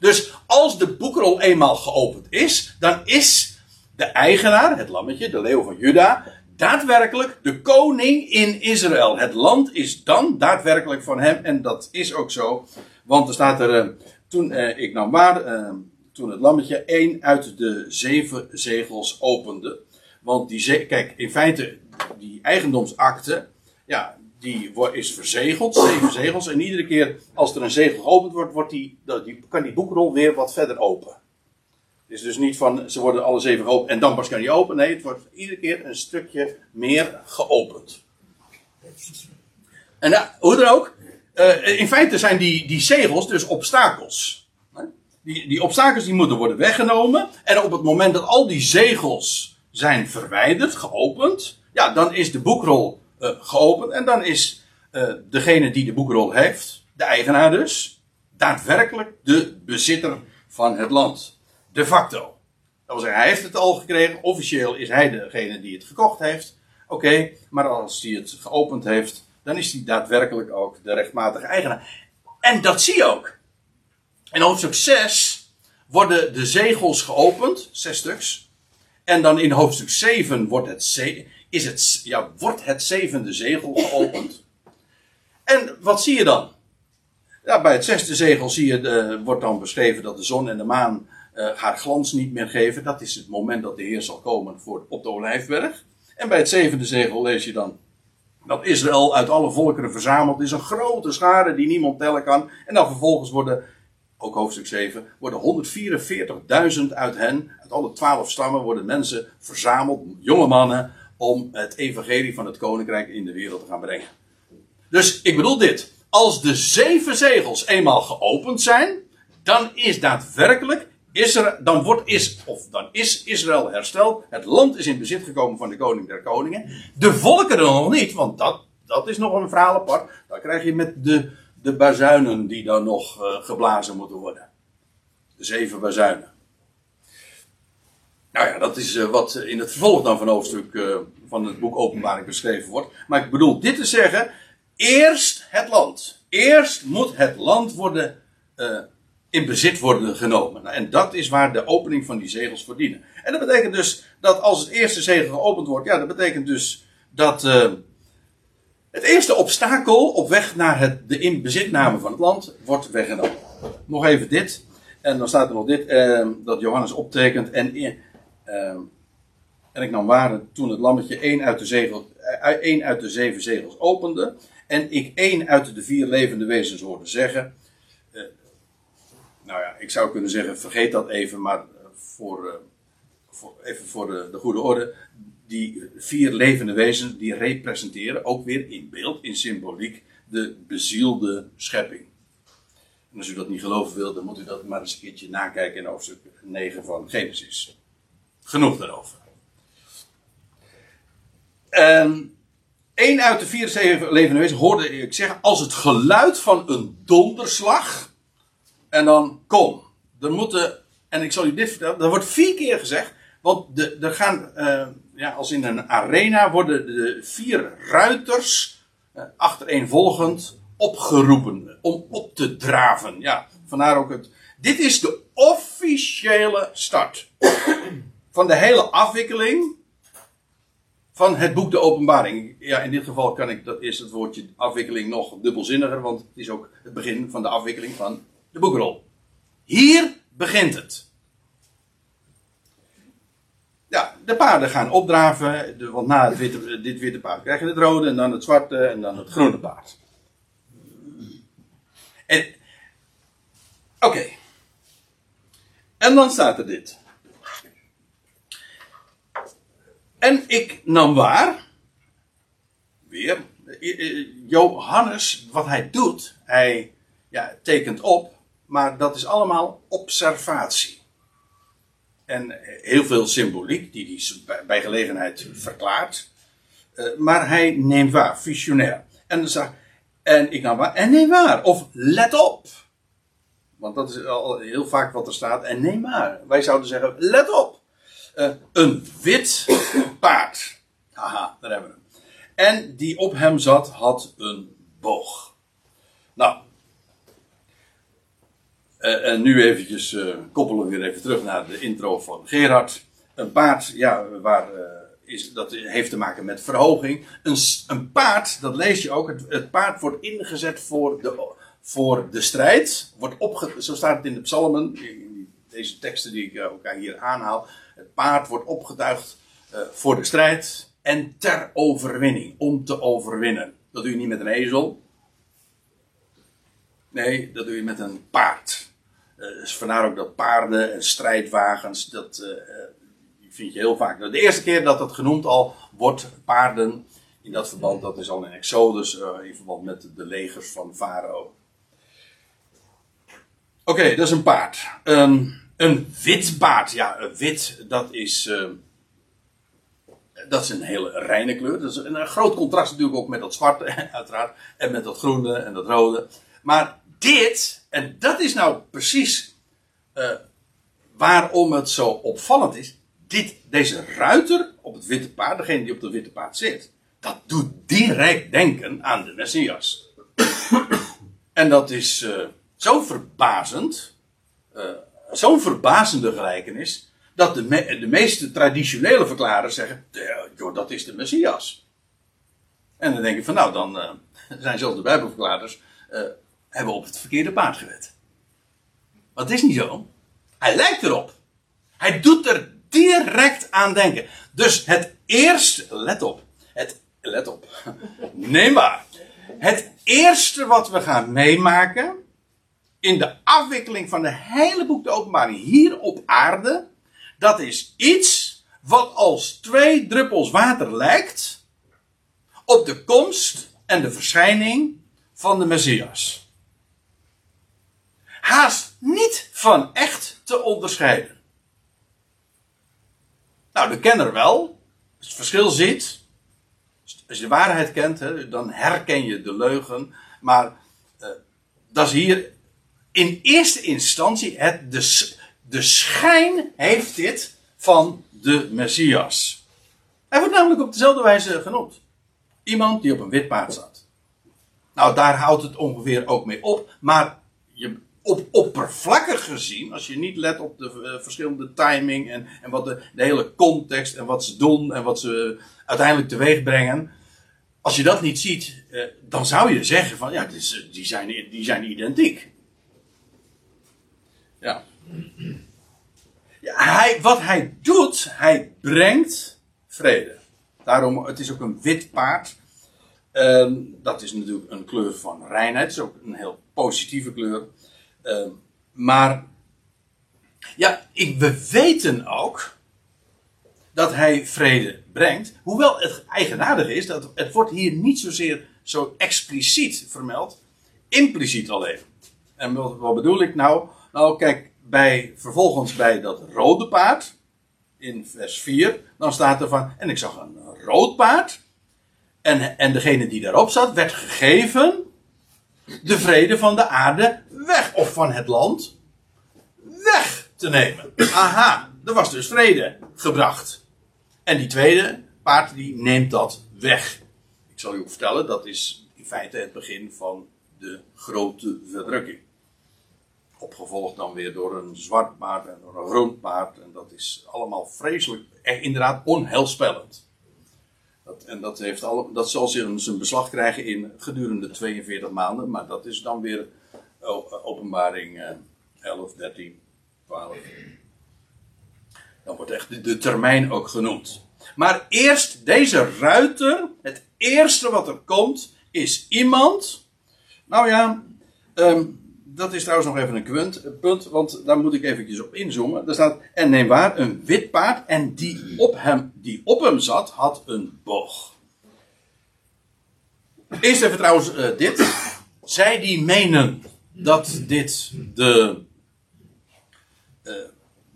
Dus als de boekrol eenmaal geopend is, dan is de eigenaar, het lammetje, de leeuw van Juda, daadwerkelijk de koning in Israël. Het land is dan daadwerkelijk van hem en dat is ook zo. Want er staat er, uh, toen uh, ik nou waar, uh, toen het lammetje één uit de zeven zegels opende. Want die, kijk, in feite, die eigendomsakte, ja, die is verzegeld, zeven zegels. En iedere keer als er een zegel geopend wordt, wordt die, die, kan die boekrol weer wat verder open. Is dus niet van ze worden alle zeven geopend en dan pas kan die open. Nee, het wordt iedere keer een stukje meer geopend. En nou, hoe dan ook, uh, in feite zijn die, die zegels dus obstakels. Die, die obstakels die moeten worden weggenomen. En op het moment dat al die zegels zijn verwijderd, geopend, ja, dan is de boekrol uh, geopend. En dan is degene die de boekrol heeft, de eigenaar dus, daadwerkelijk de bezitter van het land. De facto. Dat wil zeggen, hij heeft het al gekregen. Officieel is hij degene die het gekocht heeft. Oké, maar als hij het geopend heeft, dan is hij daadwerkelijk ook de rechtmatige eigenaar. En dat zie je ook. In hoofdstuk 6 worden de zegels geopend, zes stuks. En dan in hoofdstuk 7 wordt het, is het, ja, wordt het zevende zegel geopend. En wat zie je dan? Ja, bij het zesde zegel zie je, de, wordt dan beschreven dat de zon en de maan uh, haar glans niet meer geven. Dat is het moment dat de Heer zal komen voor, op de Olijfberg. En bij het zevende zegel lees je dan dat Israël uit alle volkeren verzameld is. Een grote schare die niemand tellen kan. En dan vervolgens worden, ook hoofdstuk 7, worden 144.000 uit hen, uit alle twaalf stammen, worden mensen verzameld, jonge mannen, om het evangelie van het koninkrijk in de wereld te gaan brengen. Dus ik bedoel dit. Als de zeven zegels eenmaal geopend zijn, dan is daadwerkelijk Israël, dan, wordt is, of dan is Israël hersteld. Het land is in bezit gekomen van de koning der koningen. De volkeren nog niet, want dat, dat is nog een verhaal apart. Dan krijg je met de, de bazuinen die dan nog uh, geblazen moeten worden. De zeven bazuinen. Nou ja, dat is uh, wat in het vervolg dan van hoofdstuk uh, van het boek Openbaring beschreven wordt. Maar ik bedoel dit te zeggen. Eerst het land. Eerst moet het land worden in bezit worden genomen. En dat is waar de opening van die zegels voor dienen. En dat betekent dus dat als het eerste zegel geopend wordt, ja, dat betekent dus dat uh, het eerste obstakel op weg naar het, de inbezitname van het land wordt weggenomen. Nog even dit. En dan staat er nog dit, uh, dat Johannes optekent. En, uh, en ik nam waar toen het lammetje één uit, de zegel, één uit de zeven zegels opende. En ik één uit de vier levende wezens hoorde zeggen nou ja, ik zou kunnen zeggen, vergeet dat even, maar eh, voor, uh, voor even voor de, de, goede orde. Die vier levende wezens, die representeren ook weer in beeld, in symboliek, de bezielde schepping. En als u dat niet geloven wilt, dan moet u dat maar eens een keertje nakijken in hoofdstuk 9 van Genesis. Genoeg daarover. En één uit de vier levende wezens hoorde ik zeggen, als het geluid van een donderslag en dan kom. Er moeten, en ik zal u dit vertellen, dat wordt vier keer gezegd. Want de, er gaan, uh, ja, als in een arena worden de vier ruiters uh, achtereenvolgend opgeroepen om op te draven. Ja, vandaar ook het. Dit is de officiële start van de hele afwikkeling van het boek De Openbaring. Ja, in dit geval kan ik, dat is het woordje afwikkeling nog dubbelzinniger, want het is ook het begin van de afwikkeling van de boekrol. Hier begint het. Ja, de paarden gaan opdraven, want na het witte, dit witte paard krijg je het rode en dan het zwarte en dan het groene paard. Oké. En dan staat er dit. En ik nam waar, weer, Johannes, wat hij doet, hij ja, tekent op maar dat is allemaal observatie. En heel veel symboliek, die hij bij gelegenheid verklaart. Uh, maar hij neemt waar, visionair. En, En ik nam waar. En neem waar. Of let op. Want dat is al heel vaak wat er staat. En neem maar. Wij zouden zeggen, let op. Uh, een wit paard. Haha, daar hebben we hem. En die op hem zat, had een boog. Nou. Uh, en nu eventjes uh, koppelen we weer even terug naar de intro van Gerard. Een paard, ja, waar is, dat heeft te maken met verhoging. Een, een paard, dat lees je ook, het, het, paard wordt ingezet voor de, voor de strijd. Wordt opge, zo staat het in de psalmen, deze teksten die ik ook hier aanhaal. Het paard wordt opgetuigd voor de strijd en ter overwinning, om te overwinnen. Dat doe je niet met een ezel. Nee, dat doe je met een paard. Uh, vandaar ook dat paarden en strijdwagens, dat, uh, vind je heel vaak. De eerste keer dat het genoemd al wordt, paarden, in dat verband, dat is al in Exodus, in verband met de legers van Farao. Oké, dat is een paard. Um, een wit paard, ja, wit, dat is, dat is een hele reine kleur. Dat is een, groot contrast natuurlijk ook met dat zwarte, uiteraard, en met dat groene en dat rode. Maar dit, en dat is nou precies uh, waarom het zo opvallend is dit, deze ruiter op het witte paard, degene die op het witte paard zit, dat doet direct denken aan de Messias. en dat is uh, zo verbazend, uh, zo'n verbazende gelijkenis, dat de, de meeste traditionele verklarers zeggen, joh, dat is de Messias. En dan denk ik van, nou, dan zijn zelfs de Bijbelverklarers, hebben op het verkeerde paard gewet. Maar is niet zo. Hij lijkt erop. Hij doet er direct aan denken. Dus het eerste, let op, het, let op, neem maar. Het eerste wat we gaan meemaken in de afwikkeling van de hele boek de openbaring hier op aarde, dat is iets wat als twee druppels water lijkt op de komst en de verschijning van de Messias. Haast niet van echt te onderscheiden. Nou, de kenner wel. Het verschil ziet. Als je de waarheid kent, hè, dan herken je de leugen. Maar uh, dat is hier in eerste instantie het, de, de schijn heeft dit van de Messias. Hij wordt namelijk op dezelfde wijze genoemd. Iemand die op een wit paard zat. Nou, daar houdt het ongeveer ook mee op. Maar op oppervlakkig gezien, als je niet let op de uh, verschillende timing en, en wat de, de, hele context en wat ze doen en wat ze uiteindelijk teweeg brengen. Als je dat niet ziet, uh, dan zou je zeggen van ja, is, die, zijn, die zijn identiek. Ja. ja hij, wat hij doet, hij brengt vrede. Daarom, het is ook een wit paard. Uh, dat is natuurlijk een kleur van reinheid. Het is ook een heel positieve kleur. Uh, maar ja, ik, we weten ook dat hij vrede brengt. Hoewel het eigenaardige is dat het wordt hier niet zozeer zo expliciet vermeld, impliciet alleen. En wat, wat bedoel ik nou? Nou, kijk, bij, vervolgens bij dat rode paard, in vers 4, dan staat er van, en ik zag een rood paard, en, en degene die daarop zat, werd gegeven de vrede van de aarde weg, of van het land weg te nemen. Aha, er was dus vrede gebracht. En die tweede paard die neemt dat weg. Ik zal u ook vertellen, dat is in feite het begin van de grote verdrukking. Opgevolgd dan weer door een zwart paard en door een groen paard. En dat is allemaal vreselijk, echt inderdaad onheilspellend. Dat, en dat, heeft al, dat zal zijn beslag krijgen in gedurende 42 maanden. Maar dat is dan weer openbaring uh, 11, 13, 12. Dan wordt echt de, termijn ook genoemd. Maar eerst deze ruiter, het eerste wat er komt, is iemand. Nou ja, um, dat is trouwens nog even een punt, punt, want daar moet ik eventjes op inzoomen. Er staat, en neem waar, een wit paard, en die op hem, die op hem zat, had een boog. Eerst even trouwens uh, dit. Zij die menen dat dit de, uh,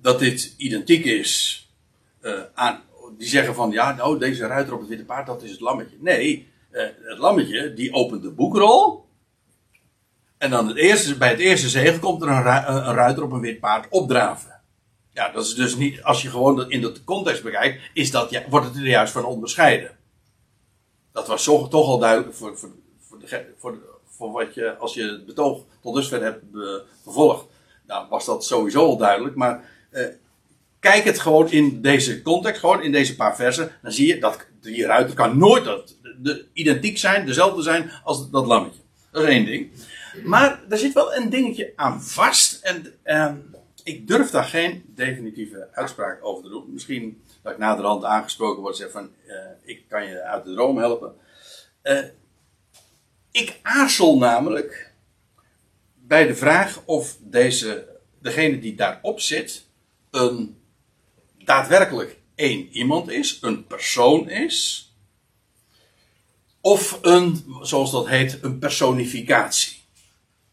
dat dit identiek is uh, aan, die zeggen van, ja, nou, deze ruiter op het witte paard, dat is het lammetje. Nee, het lammetje, die opent de boekrol, En dan het eerste, bij het eerste zegen komt er een, ru- een ruiter op een wit paard opdraven. Ja, dat is dus niet, als je gewoon dat in de context bekijkt, is dat, ja, wordt het er juist van onderscheiden. Dat was toch al duidelijk voor, voor, voor, de, voor wat je, als je het betoog tot dusver hebt eh, vervolgd. Nou, was dat sowieso al duidelijk, maar eh, kijk het gewoon in deze context, gewoon in deze paar versen, dan zie je dat die ruiter kan nooit dat, de, identiek zijn, dezelfde zijn als dat lammetje. Dat is één ding. Maar er zit wel een dingetje aan vast. En ehm, ik durf daar geen definitieve uitspraak over te doen. Misschien dat ik naderhand aangesproken word en zeg van eh, ik kan je uit de droom helpen. Eh, ik aarzel namelijk bij de vraag of deze, degene die daarop zit, een daadwerkelijk één iemand is, een persoon is. Of een, zoals dat heet, een personificatie.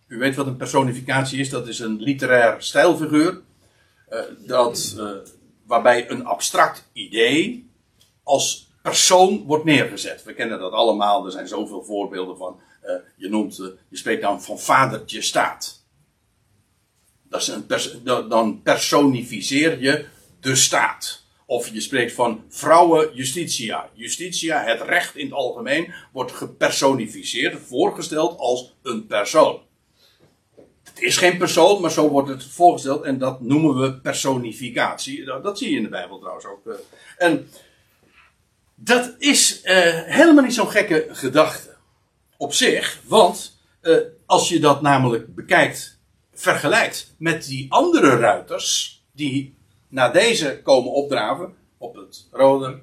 U weet wat een personificatie is, dat is een literair stijlfiguur. eh, dat, eh, waarbij een abstract idee als persoon wordt neergezet. We kennen dat allemaal, er zijn zoveel voorbeelden van. Eh, je, noemt, eh, je spreekt dan van vadertje staat. Dat is een dan- personificeer je de staat. Of je spreekt van vrouwen justitia. Justitia, het recht in het algemeen, wordt gepersonificeerd, voorgesteld als een persoon. Het is geen persoon, maar zo wordt het voorgesteld en dat noemen we personificatie. Dat, dat zie je in de Bijbel trouwens ook. eh. En dat is helemaal niet zo'n gekke gedachte op zich, want eh, als je dat namelijk bekijkt, vergelijkt met die andere ruiters die naar deze komen opdraven, op het rode,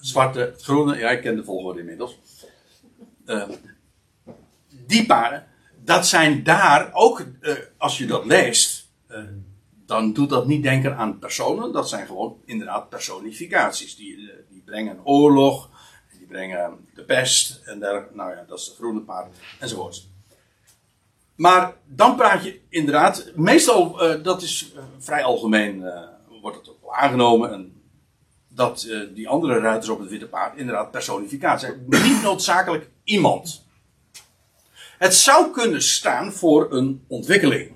zwarte, groene, ja ik ken de volgorde inmiddels. Eh, die paarden, dat zijn daar ook, eh, als je dat leest, eh, dan doet dat niet denken aan personen. Dat zijn gewoon inderdaad personificaties. Die, die brengen oorlog, brengen de pest en daar, nou ja, dat is de groene paard enzovoorts. Maar dan praat je inderdaad, meestal, eh, dat is eh, vrij algemeen, eh, wordt het ook wel aangenomen. En dat die andere ruiters op het witte paard inderdaad personificatie zijn. Niet noodzakelijk iemand. Het zou kunnen staan voor een ontwikkeling.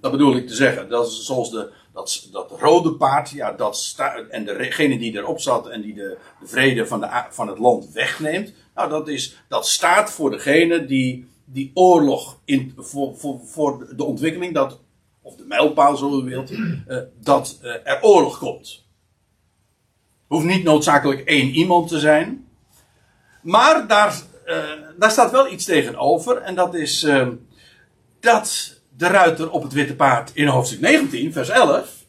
Dat bedoel ik te zeggen. Dat is zoals de, dat, dat rode paard, ja, dat sta, en degene die erop zat en die de, de vrede van, de, van het land wegneemt. Nou, dat, is, dat staat voor degene die die oorlog in, voor, voor, voor de ontwikkeling, dat, of de mijlpaal zo u wilt, eh, dat eh, er oorlog komt. Hoeft niet noodzakelijk één iemand te zijn. Maar daar, eh, daar staat wel iets tegenover. En dat is dat de ruiter op het witte paard in hoofdstuk 19, vers 11,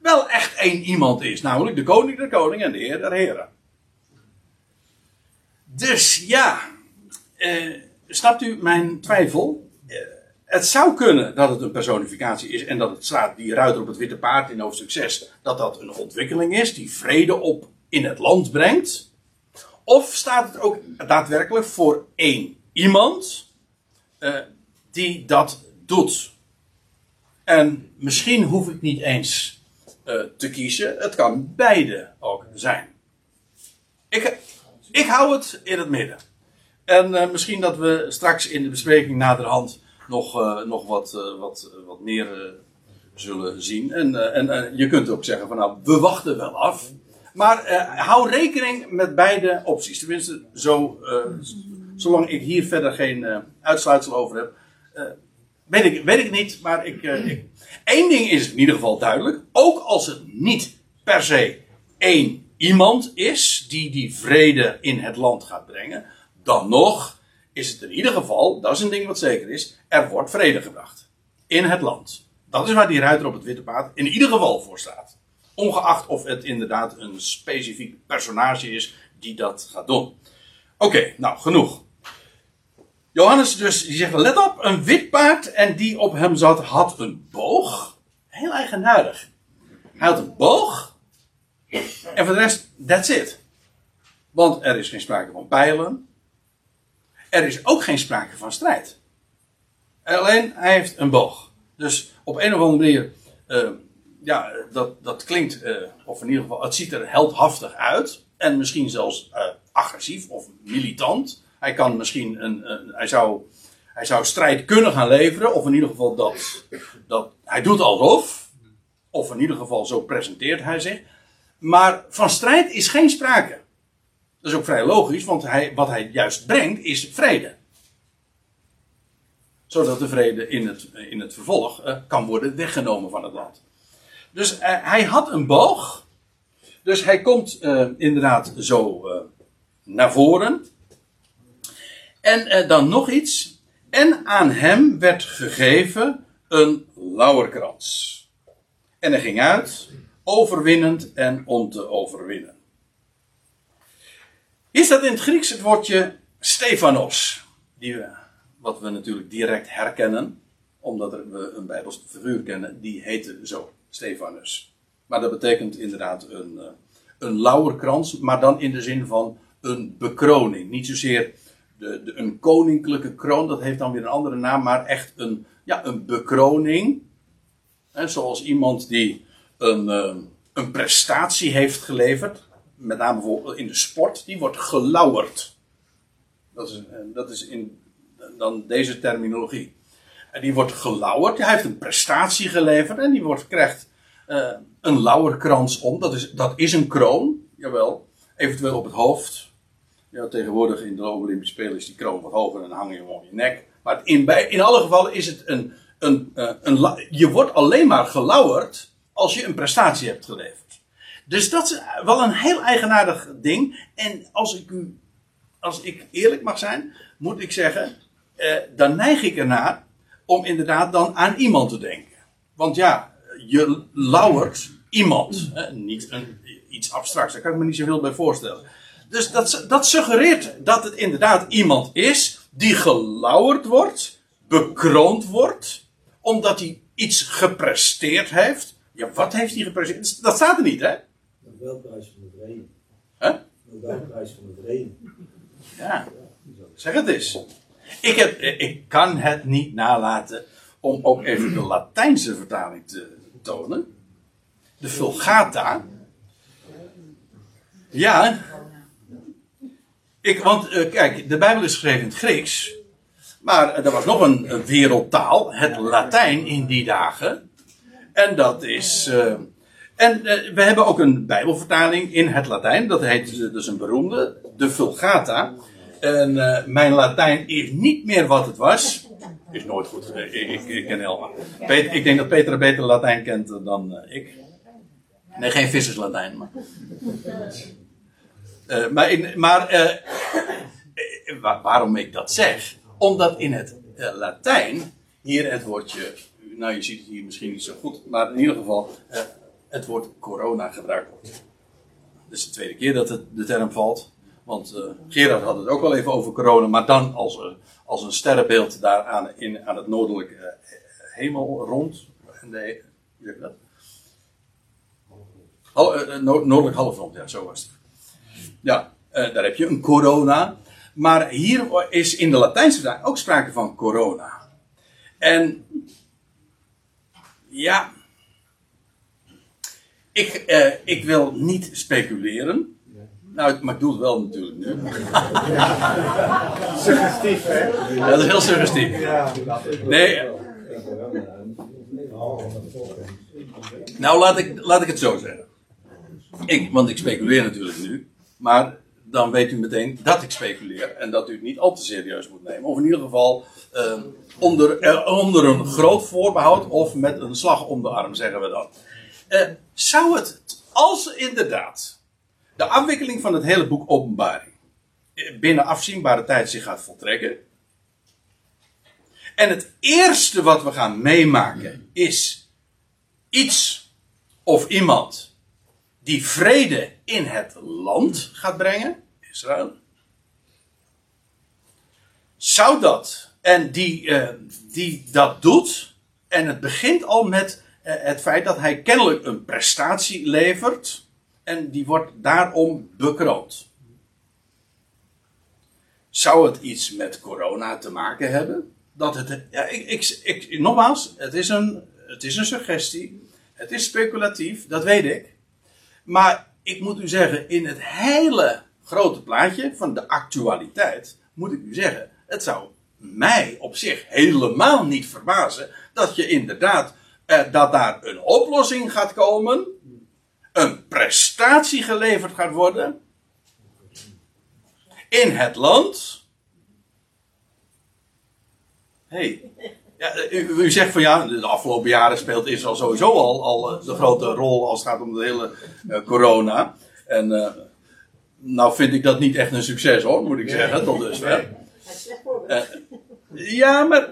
wel echt één iemand is. Namelijk de koning der koningen en de heer der heren. Dus ja, eh, snapt u mijn twijfel? Eh, het zou kunnen dat het een personificatie is en dat het staat die ruiter op het witte paard in hoofdstuk 6, dat dat een ontwikkeling is die vrede op in het land brengt. Of staat het ook daadwerkelijk voor één iemand eh, die dat doet? En misschien hoef ik niet eens eh, te kiezen. Het kan beide ook zijn. Ik, ik hou het in het midden. En eh, misschien dat we straks in de bespreking naderhand nog, eh, nog wat, wat, wat meer zullen zien. En, en je kunt ook zeggen van nou, we wachten wel af. Maar hou rekening met beide opties. Tenminste, zo, zolang ik hier verder geen uitsluitsel over heb. Weet, ik, weet ik niet, maar ik, eh, ik. Eén ding is in ieder geval duidelijk. Ook als het niet per se één iemand is die die vrede in het land gaat brengen. Dan nog is het in ieder geval, dat is een ding wat zeker is, er wordt vrede gebracht. In het land. Dat is waar die ruiter op het witte paard in ieder geval voor staat. Ongeacht of het inderdaad een specifiek personage is die dat gaat doen. Oké, nou genoeg. Johannes dus, die zegt, let op, een wit paard en die op hem zat had een boog. Heel eigenaardig. Hij had een boog. En voor de rest, that's it. Want er is geen sprake van pijlen. Er is ook geen sprake van strijd. Alleen, hij heeft een boog. Dus op een of andere manier, eh, ja, dat, dat klinkt, eh, of in ieder geval, het ziet er heldhaftig uit. En misschien zelfs eh, agressief of militant. Hij kan misschien een, een- hij zou hij zou strijd kunnen gaan leveren, of in ieder geval dat, dat hij doet alsof, of in ieder geval zo presenteert hij zich. Maar van strijd is geen sprake. Dat is ook vrij logisch, want hij, wat hij juist brengt is vrede. Zodat de vrede in het, in het vervolg uh, kan worden weggenomen van het land. Dus uh, hij had een boog. Dus hij komt uh, inderdaad zo naar voren. En dan nog iets. En aan hem werd gegeven een lauwerkrans. En hij ging uit, overwinnend en om te overwinnen. Is dat in het Grieks het woordje Stefanos? Die wat we natuurlijk direct herkennen, omdat we een Bijbelse figuur kennen, die heette zo, Stefanus. Maar dat betekent inderdaad een, eh, een lauwerkrans, maar dan in de zin van een bekroning. Niet zozeer een koninklijke kroon, dat heeft dan weer een andere naam, maar echt een, ja, een bekroning. Zoals iemand die een, eh, een prestatie heeft geleverd, met name bijvoorbeeld in de sport, die wordt gelauwerd. Dat is, eh, dat is in dan deze terminologie. En die wordt gelauwerd, hij heeft een prestatie geleverd en die wordt, krijgt uh, een lauwerkrans om. Dat is, dat is een kroon, jawel. Eventueel op het hoofd. Ja, tegenwoordig in de Olympische Spelen is die kroon wat hoger en hang je om je nek. Maar in, bij, in alle gevallen is het een, een, uh, een, je wordt alleen maar gelauwerd als je een prestatie hebt geleverd. Dus dat is wel een heel eigenaardig ding. En als ik u, als ik eerlijk mag zijn, moet ik zeggen, eh, dan neig ik ernaar om inderdaad dan aan iemand te denken. Want ja, je lauwert iemand, niet een, iets abstracts, daar kan ik me niet zoveel bij voorstellen. Dus dat, dat suggereert dat het inderdaad iemand is die gelauwerd wordt, bekroond wordt, omdat hij iets gepresteerd heeft. Ja, wat heeft hij gepresteerd? Dat staat er niet, hè? Nobelprijs van de vrede. Hè? Nobelprijs van de vrede. Ja, zeg het eens. Ik, heb, ik kan het niet nalaten om ook even de Latijnse vertaling te tonen. De Vulgata. Ja. Ik, want uh, kijk, de Bijbel is geschreven in het Grieks. Maar er was nog een, wereldtaal, het Latijn in die dagen. En dat is. Uh, en uh, we hebben ook een Bijbelvertaling in het Latijn. Dat heet dus een beroemde, de Vulgata. En mijn Latijn is niet meer wat het was. Is nooit goed. Ik, ik, ken Elma. Ik denk dat Peter beter Latijn kent dan ik. Nee, geen visserslatijn. Maar, uh, maar, in, maar waarom ik dat zeg? Omdat in het Latijn hier het woordje. Nou, je ziet het hier misschien niet zo goed. Maar in ieder geval het woord corona gebruikt wordt. Dat is de tweede keer dat de term valt. Want Gerard had het ook wel even over corona, maar dan als, als een sterrenbeeld daar aan, in, aan het noordelijke hemel rond. En de, hoe zeg dat? Noordelijk halfrond, ja, zo was het. Ja, daar heb je een corona. Maar hier is in de Latijnse taal ook sprake van corona. En ja, ik, eh, ik wil niet speculeren. Nou, maar ik doe het wel natuurlijk nu. Suggestief, hè? Ja, dat is heel suggestief. Nee. Nou, laat ik, laat ik het zo zeggen. Ik, want ik speculeer natuurlijk nu. Maar dan weet u meteen dat ik speculeer. En dat u het niet al te serieus moet nemen. Of in ieder geval uh, onder, eh, onder een groot voorbehoud. Of met een slag om de arm, zeggen we dan. Uh, zou het, als inderdaad de afwikkeling van het hele boek Openbaring binnen afzienbare tijd zich gaat voltrekken. En het eerste wat we gaan meemaken is iets of iemand die vrede in het land gaat brengen, Israël. Zou dat, en die, uh, die dat doet, en het begint al met eh, het feit dat hij kennelijk een prestatie levert en die wordt daarom bekroond. Zou het iets met corona te maken hebben? Dat het, ja, ik, ik, ik, nogmaals, het is, een, het is een suggestie. Het is speculatief, dat weet ik. Maar ik moet u zeggen, in het hele grote plaatje van de actualiteit, moet ik u zeggen, het zou mij op zich helemaal niet verbazen dat je inderdaad eh, dat daar een oplossing gaat komen, een prestatie geleverd gaat worden in het land. hey. Ja, u, u, zegt van ja, de afgelopen jaren speelt Israël sowieso al, al de grote rol als het gaat om de hele uh, corona. En uh, nou vind ik dat niet echt een succes hoor, moet ik zeggen, tot dusver. Uh, ja, maar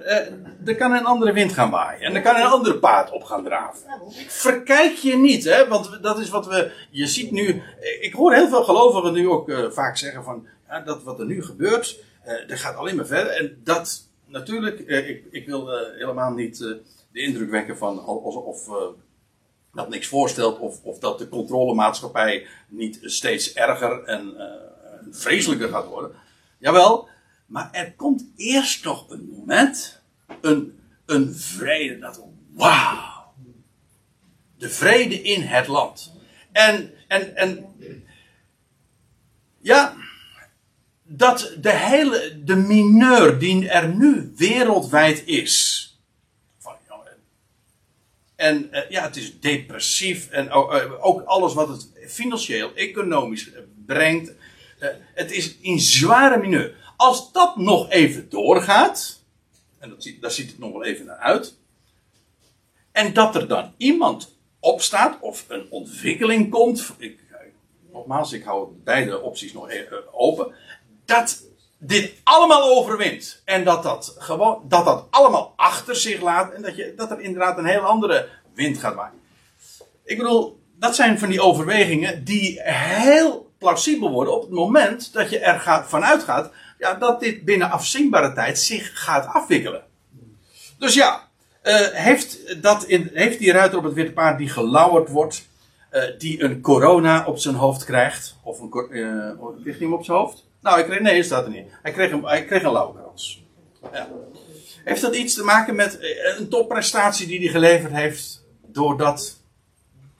er kan een andere wind gaan waaien. En er kan een andere paard op gaan draven. Verkijk je niet, hè? Want dat is wat we. Je ziet nu. Ik hoor heel veel gelovigen nu ook vaak zeggen van. Ja, dat wat er nu gebeurt. dat gaat alleen maar verder. En dat. Natuurlijk, ik, ik wil helemaal niet de indruk wekken van. alsof dat niks voorstelt of, of dat de controlemaatschappij niet steeds erger en vreselijker gaat worden. Jawel, maar er komt eerst nog een moment, een, een vrede, dat wauw, de vrede in het land. En, en, en, ja, dat de hele, de mineur die er nu wereldwijd is, en uh, ja, het is depressief. En uh, ook alles wat het financieel, economisch brengt. Uh, het is in zware mineur. Als dat nog even doorgaat. En dat daar ziet het nog wel even naar uit. En dat er dan iemand opstaat. Of een ontwikkeling komt. Ik, nogmaals, ik hou beide opties nog even open. Dat dit allemaal overwint. En dat dat, gewoon, dat dat allemaal achter zich laat. En dat, je, dat er inderdaad een heel andere wind gaat waaien. Ik bedoel, dat zijn van die overwegingen die heel plausibel worden op het moment dat je er gaat, vanuit gaat ja, dat dit binnen afzienbare tijd zich gaat afwikkelen. Dus ja, uh, heeft, dat in, heeft die ruiter op het witte paard die gelauwerd wordt, uh, die een corona op zijn hoofd krijgt, of een, uh, op zijn hoofd? Nou, ik kreeg, nee, staat er niet. Hij kreeg een, hij kreeg een lauwkrans. Ja. Heeft dat iets te maken met eh, een topprestatie die hij geleverd heeft doordat...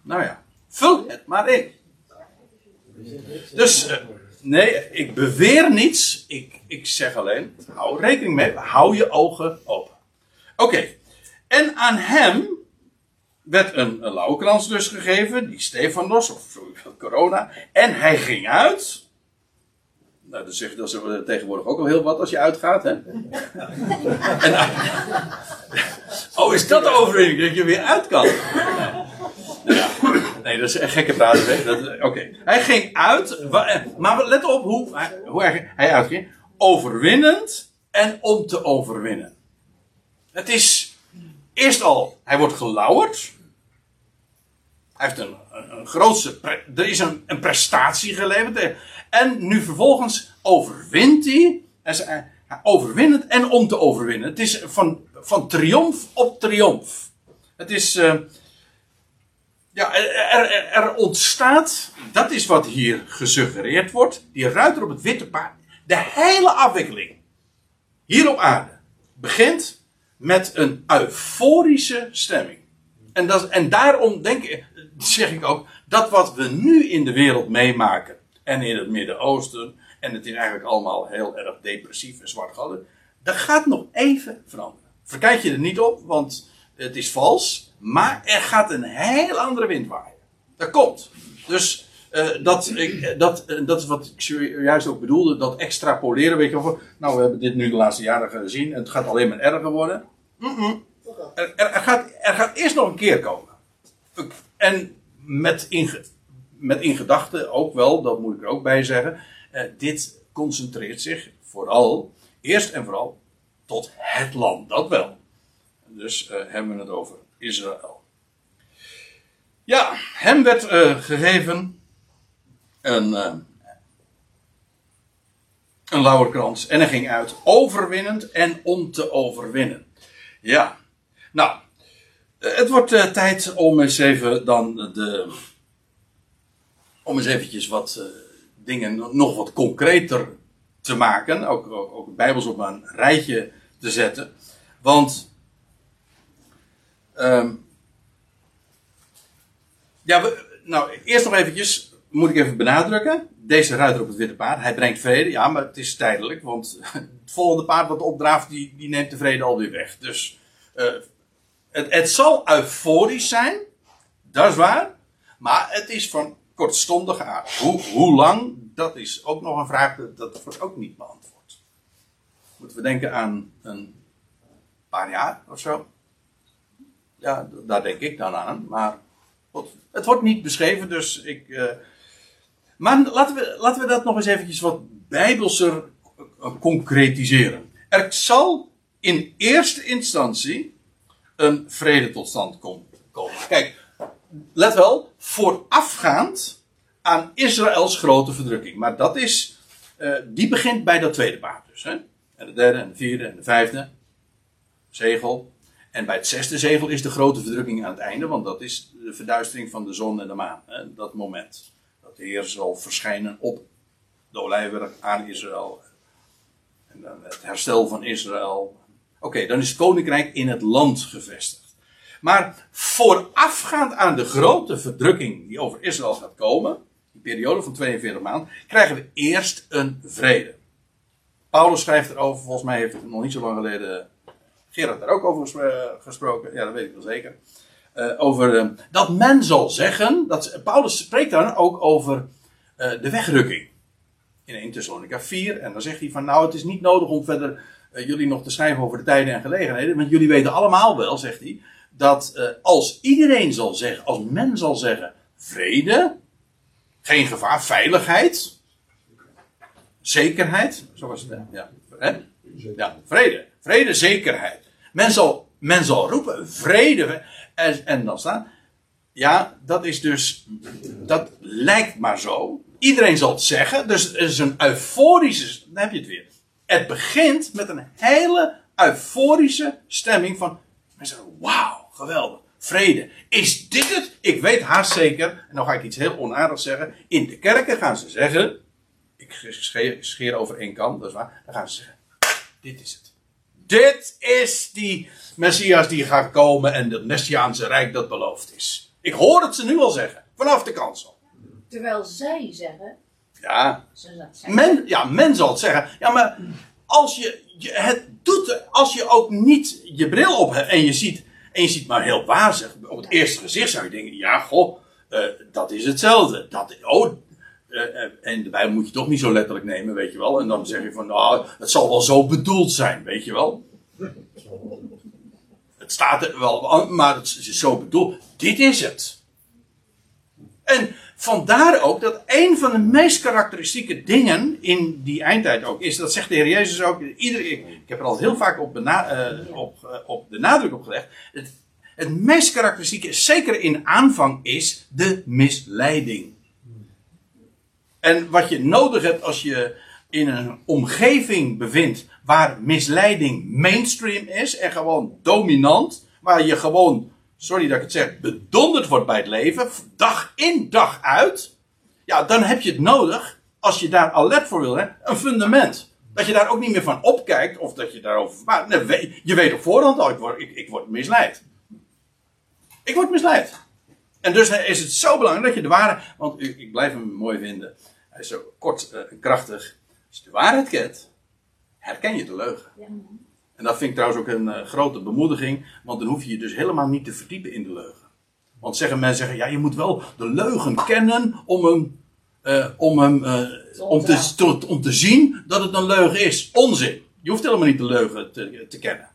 Nou ja, vul het maar in. Dus, uh, nee, ik beweer niets. Ik, ik zeg alleen, hou rekening mee, hou je ogen open. Oké, en aan hem werd een, een lauwkrans dus gegeven, die Stefanos, of corona, en hij ging uit nou, dat, zeg, dat is tegenwoordig ook al heel wat als je uitgaat, hè? en, oh, is dat de overwinning? Dat je weer uit kan? Ja. Nee, dat is een gekke praat. Oké. Okay. Hij ging uit, maar let op hoe, hoe hij, hij uitging. Overwinnend en om te overwinnen. Het is eerst al, hij wordt gelauwerd. Hij heeft een, een, een grootste, er is een, een prestatie geleverd. En nu vervolgens overwint hij. Overwinnend en om te overwinnen. Het is van, van triomf op triomf. Het is. Uh, ja, er, er, ontstaat. Dat is wat hier gesuggereerd wordt. Die ruiter op het witte paard. De hele afwikkeling. Hier op aarde. Begint met een euforische stemming. En, dat, en daarom denk zeg ik ook. Dat wat we nu in de wereld meemaken en in het Midden-Oosten. En het is eigenlijk allemaal heel erg depressief en zwartgallig. Dat gaat nog even veranderen. Verkijk je er niet op, want het is vals. Maar er gaat een heel andere wind waaien. Dat komt. Dus uh, dat, ik, dat, uh, dat is wat ik juist ook bedoelde. Dat extrapoleren. Weet je wel. Nou, we hebben dit nu de laatste jaren gezien. En het gaat alleen maar erger worden. Mm -mm. Er, er, er, gaat, er gaat eerst nog een keer komen. En met inge, met in gedachten ook wel, dat moet ik er ook bij zeggen, eh, dit concentreert zich vooral, eerst en vooral, tot het land. Dat wel. Dus uh, hebben we het over Israël. Ja, hem werd uh, gegeven een, uh, een lauwerkrans en hij ging uit overwinnend en om te overwinnen. Ja, nou, het wordt tijd om eens even dan de om eens eventjes wat uh, dingen nog wat concreter te maken. Ook, ook, Bijbels op een rijtje te zetten. Want. Um, ja, nou, eerst nog eventjes. moet ik even benadrukken. Deze ruiter op het witte paard, hij brengt vrede. Ja, maar het is tijdelijk, want het volgende paard wat opdraaft, die, die neemt de vrede alweer weg. Dus uh, het, het zal euforisch zijn, dat is waar. Maar het is van kortstondige aard. Hoe, hoe lang, dat is ook nog een vraag, dat wordt ook niet beantwoord. Moeten we denken aan een paar jaar of zo? Ja, daar denk ik dan aan. Maar het wordt niet beschreven, dus ik. Uh, maar laten we, laten we dat nog eens eventjes wat bijbelser uh, concretiseren. Er zal in eerste instantie een vrede tot stand komen. Kijk, let wel, voorafgaand aan Israëls grote verdrukking. Maar dat is, uh, die begint bij dat tweede paard dus. Hè? En de derde, en de vierde, en de vijfde zegel. En bij het zesde zegel is de grote verdrukking aan het einde, want dat is de verduistering van de zon en de maan. Hè? Dat moment. Dat de Heer zal verschijnen op de olijfberg aan Israël. En dan het herstel van Israël. Oké, dan is het koninkrijk in het land gevestigd. Maar voorafgaand aan de grote verdrukking die over Israël gaat komen, die periode van 42 maanden, krijgen we eerst een vrede. Paulus schrijft erover, volgens mij heeft het nog niet zo lang geleden Gerard daar ook over gesproken, ja dat weet ik wel zeker. Uh, over uh, dat men zal zeggen, dat, Paulus spreekt dan ook over de wegrukking. In 1 Thessalonica 4, en dan zegt hij van nou het is niet nodig om verder jullie nog te schrijven over de tijden en gelegenheden, want jullie weten allemaal wel, zegt hij, dat uh, als iedereen zal zeggen, als men zal zeggen, vrede, geen gevaar, veiligheid, zekerheid, zo was het, ja, hè? vrede, vrede, zekerheid. Men zal, men zal roepen, vrede, en, en dan staat, ja, dat is dus, dat lijkt maar zo. Iedereen zal het zeggen, dus het is een euforische, dan heb je het weer. Het begint met een hele euforische stemming van, mensen wauw, geweldig. Vrede. Is dit het? Ik weet haast zeker, en dan ga ik iets heel onaardigs zeggen. In de kerken gaan ze zeggen. Ik scheer, scheer over één kant, dat is waar. Dan gaan ze zeggen: Dit is het. Dit is die Messias die gaat komen en het Messiaanse Rijk dat beloofd is. Ik hoor het ze nu al zeggen, vanaf de kansel. Terwijl zij zeggen. Ja. Men, ja, men zal het zeggen. Ja, maar als je, je het doet, als je ook niet je bril op hebt en je ziet en je ziet maar heel wazig, op het eerste gezicht zou je denken, ja goh, uh, dat is hetzelfde. Dat, oh, uh, en de Bijbel moet je toch niet zo letterlijk nemen, weet je wel. En dan zeg je van, nou, het zal wel zo bedoeld zijn, weet je wel. Het staat er wel, maar het is zo bedoeld. Dit is het. En vandaar ook dat een van de meest karakteristieke dingen in die eindtijd ook is, dat zegt de Heer Jezus ook, iedere, ik, heb er al heel vaak op, uh, op, uh, op de nadruk op gelegd. Het, het meest karakteristieke, zeker in aanvang, is de misleiding. En wat je nodig hebt als je in een omgeving bevindt waar misleiding mainstream is en gewoon dominant, waar je gewoon sorry dat ik het zeg, bedonderd wordt bij het leven, dag in dag uit, ja, dan heb je het nodig, als je daar alert voor wil, hè, een fundament. Dat je daar ook niet meer van opkijkt, of dat je daarover. Maar je weet op voorhand al, ik word, ik, ik word misleid. Ik word misleid. En dus is het zo belangrijk dat je de waarheid. Want ik blijf hem mooi vinden. Hij is zo kort en uh, krachtig. Als je de waarheid kent, herken je de leugen. Ja. En dat vind ik trouwens ook een uh, grote bemoediging, want dan hoef je je dus helemaal niet te verdiepen in de leugen. Want zeggen mensen zeggen, ja, je moet wel de leugen kennen om hem, uh, om, hem uh, om, te, te, om te zien dat het een leugen is. Onzin. Je hoeft helemaal niet de leugen te, te kennen.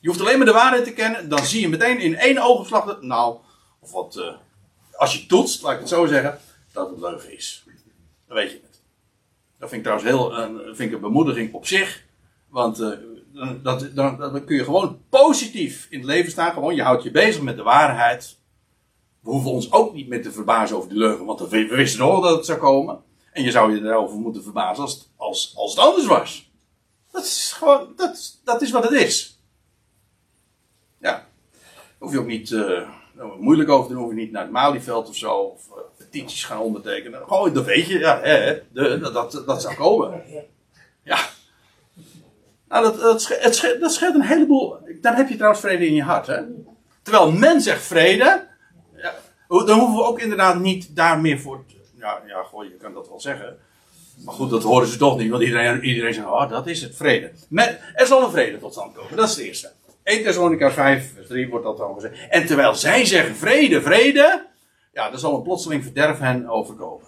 Je hoeft alleen maar de waarheid te kennen, dan zie je meteen in één oogopslag dat, nou, of wat, als je toetst, laat ik het zo zeggen, dat het leugen is. Dan weet je het. Dat vind ik trouwens heel, vind ik een bemoediging op zich. Want dat, dan, dan kun je gewoon positief in het leven staan. Gewoon, je houdt je bezig met de waarheid. We hoeven ons ook niet meer te verbazen over de leugen, want we, wisten al dat het zou komen. En je zou je erover moeten verbazen als, als, als het anders was. Dat is gewoon, dat, dat is wat het is. Ja. Hoef je ook niet uh, moeilijk over te doen, hoef je niet naar het Malieveld of zo, of uh, petities gaan ondertekenen. Gewoon, dat weet je, ja, hè, de, dat, dat, dat zou komen. Ja. Nou, dat, dat, scheelt, dat scheelt een heleboel. Dan heb je trouwens vrede in je hart. Hè? Terwijl men zegt vrede. Ja, dan hoeven we ook inderdaad niet daar meer voor. ja, ja, goh, je kan dat wel zeggen. Maar goed, dat horen ze toch niet, want iedereen, iedereen zegt, oh, dat is het, vrede. Met, er zal een vrede tot stand komen, dat is het eerste. 1 Thessalonica 5, vers 3 wordt dat dan gezegd. En terwijl zij zeggen vrede, vrede, ja, dan zal een plotseling verderf hen overkomen.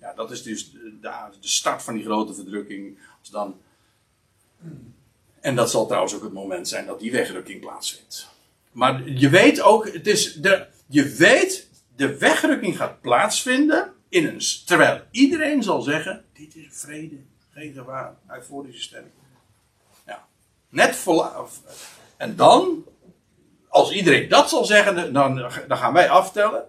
Ja, dat is dus de, de start van die grote verdrukking. Als dan, en dat zal trouwens ook het moment zijn dat die wegrukking plaatsvindt. Maar je weet ook, het is de, je weet, de wegrukking gaat plaatsvinden in een, terwijl iedereen zal zeggen, dit is vrede, geen gevaar, euforische stemming. Ja, net vol, en dan, als iedereen dat zal zeggen, dan, dan gaan wij aftellen.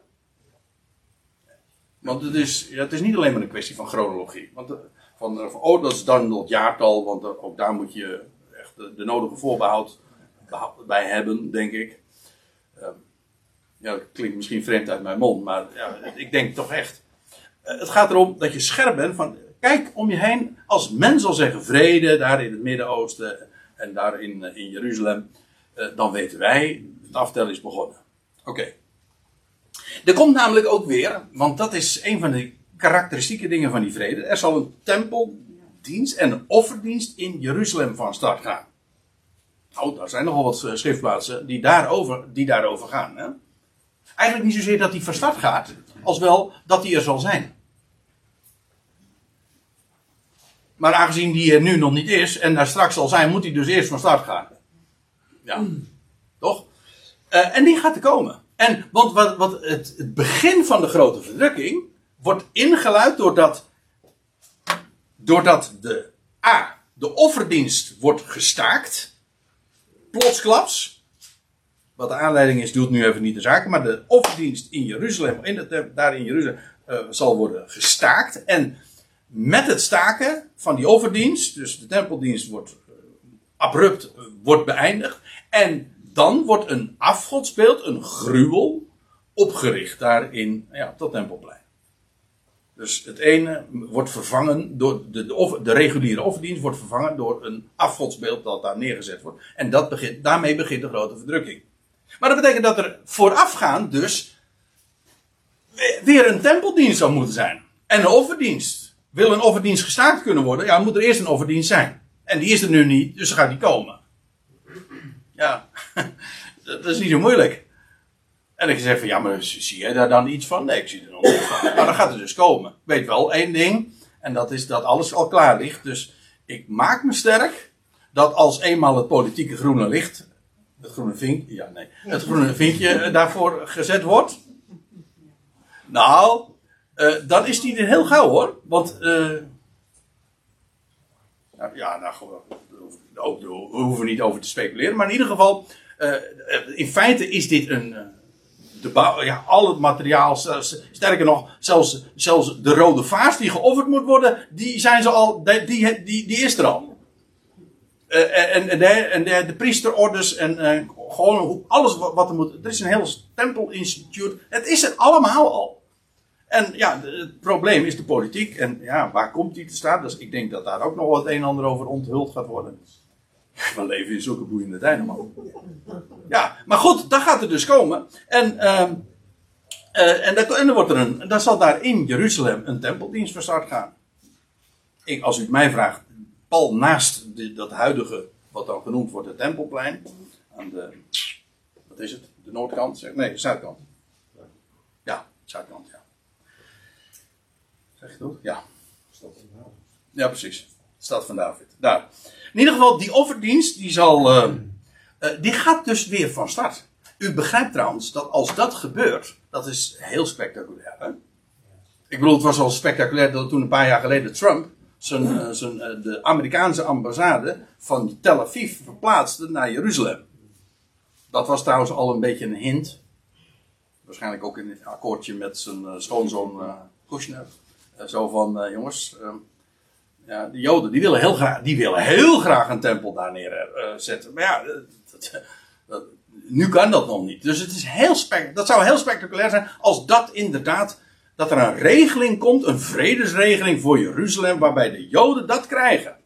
Want het is, het is niet alleen maar een kwestie van chronologie. Want van, van, oh, dat is dan het jaartal, want ook daar moet je de, nodige voorbehoud bij hebben, denk ik. Um, ja, dat klinkt misschien vreemd uit mijn mond, maar ja, ik denk toch echt. Uh, het gaat erom dat je scherp bent van, kijk om je heen. Als men zal zeggen vrede, daar in het Midden-Oosten en daar in, in Jeruzalem, uh, dan weten wij, het aftellen is begonnen. Oké. Er komt namelijk ook weer, want dat is een van de karakteristieke dingen van die vrede. Er zal een tempeldienst en een offerdienst in Jeruzalem van start gaan. Nou, daar zijn nogal wat schriftplaatsen die daarover, die daarover gaan. Hè? Eigenlijk niet zozeer dat die van start gaat, als wel dat die er zal zijn. Maar aangezien die er nu nog niet is en daar straks zal zijn, moet hij dus eerst van start gaan. Ja, toch? Uh, en die gaat er komen. En, want wat, wat het, het begin van de grote verdrukking wordt ingeluid doordat, doordat de A, de offerdienst wordt gestaakt. Plotsklaps. Wat de aanleiding is, doet nu even niet de zaken. Maar de offerdienst in Jeruzalem, in de, daar in Jeruzalem, uh, zal worden gestaakt. En met het staken van die offerdienst, dus de tempeldienst wordt uh, abrupt uh, wordt beëindigd. En dan wordt een afgodsbeeld, een gruwel, opgericht daar in ja, dat tempelplein. Dus het ene wordt vervangen door de, de, de, reguliere offerdienst wordt vervangen door een afgodsbeeld dat daar neergezet wordt. En dat begint, daarmee begint de grote verdrukking. Maar dat betekent dat er voorafgaand dus weer een tempeldienst zou moeten zijn. En een offerdienst. Wil een offerdienst gestaakt kunnen worden, ja, moet er eerst een offerdienst zijn. En die is er nu niet, dus dan gaat die komen. Ja, dat is niet zo moeilijk. En ik zeg van, ja, maar zie jij daar dan iets van? Nee, ik zie er nog niet van. Maar dan gaat het dus komen. Weet wel één ding, en dat is dat alles al klaar ligt. Dus ik maak me sterk dat als eenmaal het politieke groene licht, het groene vinkje, ja nee, het groene vinkje daarvoor gezet wordt. Nou, uh, dan is die er heel gauw hoor. Want, uh, ja, nou ook, we hoeven niet over te speculeren. Maar in ieder geval, uh, in feite is dit een. De bouw, ja, al het materiaal, sterker nog, zelfs, zelfs de rode vaas die geofferd moet worden, die zijn ze al, die, die, die, is er al. Uh, en, en, de, en de, de priesterorders en uh, gewoon alles wat, wat, er moet. Er is een heel tempelinstituut. Het is er allemaal al. En ja, het probleem is de politiek. En ja, waar komt die te staan? Dus ik denk dat daar ook nog wat een en ander over onthuld gaat worden. We leven in zulke boeiende tijden, man. Ja, maar goed, dat gaat er dus komen. En, uh, uh, en, dat, en dan, wordt er een, dan zal daar in Jeruzalem een tempeldienst van start gaan. Ik, als u mij vraagt, pal naast de, dat huidige, wat dan genoemd wordt, het tempelplein. Aan de, wat is het? De noordkant? Zeg, nee, de zuidkant. Ja, zuidkant, ja. Zeg je dat? Ja. Ja, precies. Stad van David. Daar. In ieder geval, die offerdienst, die zal. Uh, uh, die gaat dus weer van start. U begrijpt trouwens dat als dat gebeurt, dat is heel spectaculair. Hè? Ik bedoel, het was al spectaculair dat toen een paar jaar geleden Trump zijn, uh, zijn, de Amerikaanse ambassade van Tel Aviv verplaatste naar Jeruzalem. Dat was trouwens al een beetje een hint. Waarschijnlijk ook in het akkoordje met zijn schoonzoon Kushner. zo van, jongens, ja, de Joden die willen, heel graag, die willen heel graag een tempel daar neerzetten. Uh, maar ja, dat, dat, nu kan dat nog niet. Dus het is heel dat zou heel spectaculair zijn als dat inderdaad. Dat er een regeling komt, een vredesregeling voor Jeruzalem, waarbij de Joden dat krijgen.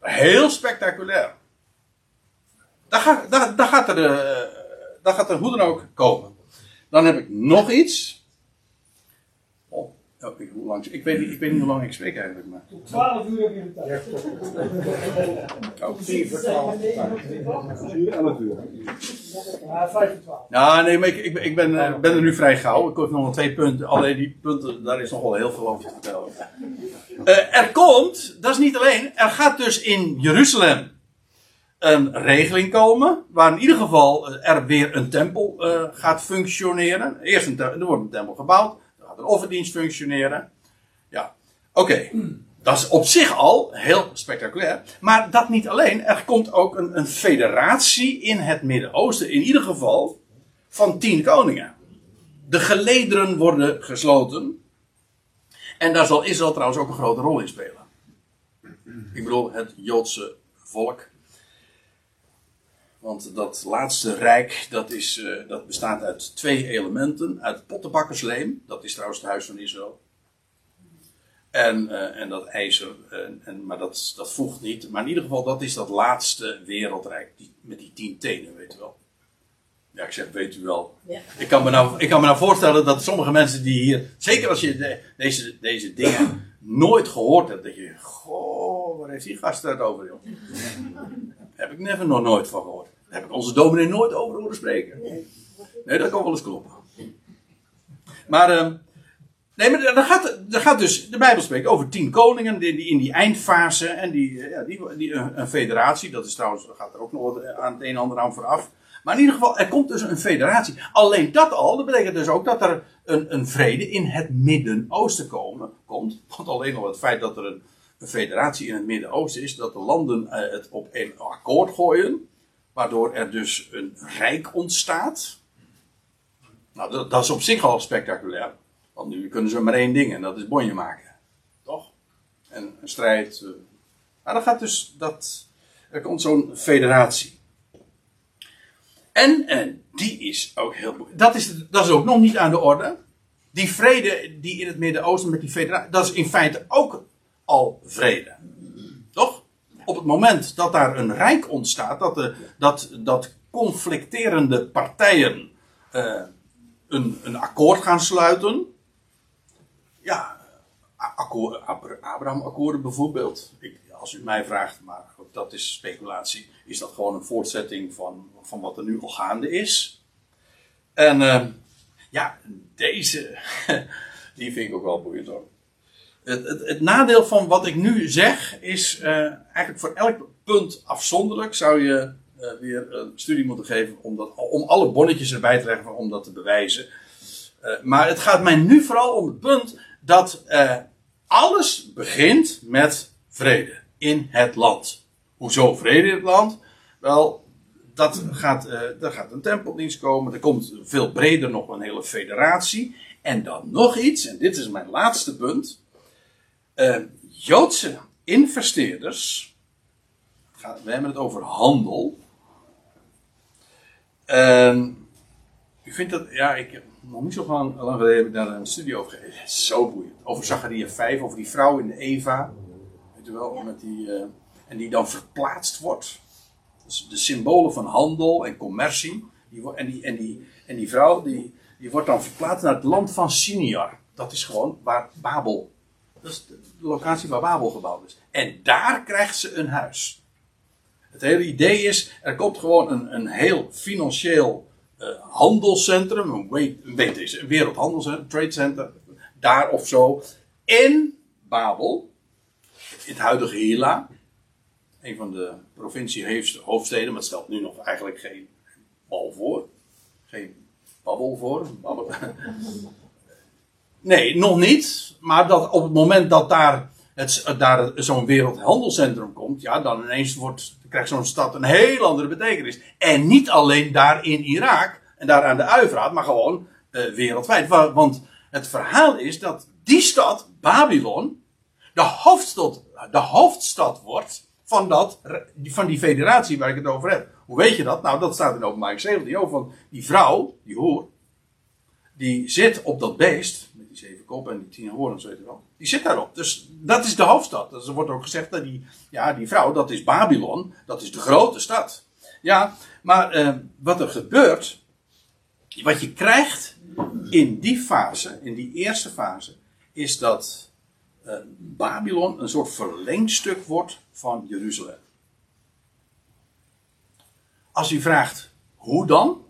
Heel spectaculair. Dat gaat, er, uh, dat gaat er hoe dan ook komen. Dan heb ik nog iets. Oh, ik, hoe lang, ik, weet niet, ik weet niet hoe lang ik spreek eigenlijk. Maar. Tot 12 uur heb je de tijd. Oh. 10 voor 12. 11 uur. Ja, 5 voor 12. Ja, nee, maar ik, ik, ik ben, eh, ben er nu vrij gauw. Ik heb nog wel twee punten. Alleen die punten, daar is nog wel heel veel over te vertellen. Eh, er komt, dat is niet alleen, er gaat dus in Jeruzalem een regeling komen. Waar in ieder geval eh, er weer een tempel eh, gaat functioneren. Eerst een, er wordt een tempel gebouwd. Gaat een offerdienst functioneren. Ja, oké. Dat is op zich al heel spectaculair. Maar dat niet alleen. Er komt ook een, een federatie in het Midden-Oosten. In ieder geval van tien koningen. De gelederen worden gesloten. En daar zal Israël trouwens ook een grote rol in spelen. Ik bedoel, het Joodse volk. Want dat laatste rijk, dat, is, eh, dat bestaat uit twee elementen. Uit pottenbakkersleem, dat is trouwens het huis van Israël. En, eh, en dat ijzer, en, en, maar dat, dat voegt niet. Maar in ieder geval, dat is dat laatste wereldrijk. Die, met die tien tenen, weet u wel. Ja, ik zeg, weet u wel. Ja. Ik kan, me nou, ik kan me nou voorstellen dat sommige mensen die hier, zeker als je de- deze, deze dingen nooit gehoord hebt, dat je, goh, waar heeft die gast het over, joh? Heb ik never nog nooit van gehoord. Heb ik onze dominee nooit over horen spreken. Nee, dat kan wel eens kloppen. Maar, ehm, nee, maar dan gaat, gaat dus de Bijbel spreken over tien koningen die, die in die eindfase en die, eh, ja, die, die een, een federatie, dat is trouwens, gaat er ook nog aan het een en ander aan vooraf. Maar in ieder geval, er komt dus een federatie. Alleen dat al, dat betekent dus ook dat er een, een vrede in het Midden-Oosten komen, komt. Want alleen al het feit dat er een, een federatie in het Midden-Oosten is, dat de landen eh, het op een akkoord gooien, waardoor er dus een rijk ontstaat. Nou, dat, dat is op zich al spectaculair. Want nu kunnen ze maar één ding en dat is bonje maken. Toch? En een strijd. eh. Maar dan gaat dus dat. Er komt zo'n federatie. En, en die is ook heel. Dat is, dat is ook nog niet aan de orde. Die vrede die in het Midden-Oosten met die federatie. Dat is in feite ook al vrede. Op het moment dat daar een rijk ontstaat. Dat, de, dat, dat conflicterende partijen. eh, een, een akkoord gaan sluiten. Ja, akkoord- Abra- Abraham-akkoorden bijvoorbeeld. Als u mij vraagt, maar dat is speculatie. Is dat gewoon een voortzetting van, van wat er nu al gaande is? En eh, ja, deze, die vind ik ook wel boeiend hoor. Het, het, nadeel van wat ik nu zeg is eh, eigenlijk voor elk punt afzonderlijk zou je eh, weer een studie moeten geven om, dat, om alle bonnetjes erbij te leggen om dat te bewijzen. Eh, maar het gaat mij nu vooral om het punt dat alles begint met vrede in het land. Hoezo vrede in het land? Wel, dat gaat, er gaat een tempeldienst komen. Er komt veel breder nog een hele federatie. En dan nog iets, en dit is mijn laatste punt. Eh, Joodse investeerders. We hebben het over handel. Ehm, u vindt dat, ja, ik heb nog niet zo lang, lang geleden heb ik daar een studie over gegeven. Zo boeiend. Over Zachariah 5, over die vrouw in de Eva. Weet u wel, met die, eh, en die dan verplaatst wordt. Dus de symbolen van handel en commercie. Die, en, die, en, die, en die vrouw die, die wordt dan verplaatst naar het land van Siniar. Dat is gewoon waar Babel. Dat is de locatie waar Babel gebouwd is. En daar krijgt ze een huis. Het hele idee is, er komt gewoon een, een heel financieel eh, handelscentrum, een, we- een wereldhandelscentrum, trade center, daar of zo, in Babel, in het huidige Hela, een van de provincie-hoofdsteden, maar het stelt nu nog eigenlijk geen bal voor, geen babbel voor. Babbel. Nee, nog niet. Maar dat op het moment dat daar, het, daar zo'n wereldhandelscentrum komt, ja, dan ineens wordt, krijgt zo'n stad een heel andere betekenis. En niet alleen daar in Irak en daar aan de Uivraat, maar gewoon eh, wereldwijd. Wa- Want het verhaal is dat die stad, Babylon, de hoofdstad, de hoofdstad wordt van, dat, van die federatie waar ik het over heb. Hoe weet je dat? Nou, dat staat in openbaring 17 ook van die vrouw, die hoer, die zit op dat beest, die zeven koppen en die tien horens, weet je wel. Die zit daarop. Dus dat is de hoofdstad. Dus er wordt ook gezegd dat die, ja, die vrouw, dat is Babylon, dat is de grote stad. Ja, maar eh, wat er gebeurt, wat je krijgt in die fase, in die eerste fase, is dat eh, Babylon een soort verlengstuk wordt van Jeruzalem. Als u vraagt, hoe dan?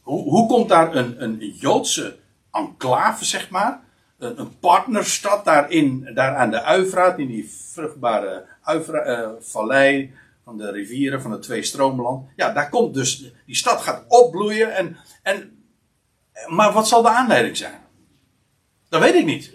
Hoe, hoe komt daar een, een Joodse enclave, zeg maar, een, een partnerstad daarin, daar aan de Uifraat, in die vruchtbare Uifra, eh, vallei van de rivieren van het Twee-Stromenland. Ja, daar komt dus, die stad gaat opbloeien. En, en, maar wat zal de aanleiding zijn? Dat weet ik niet.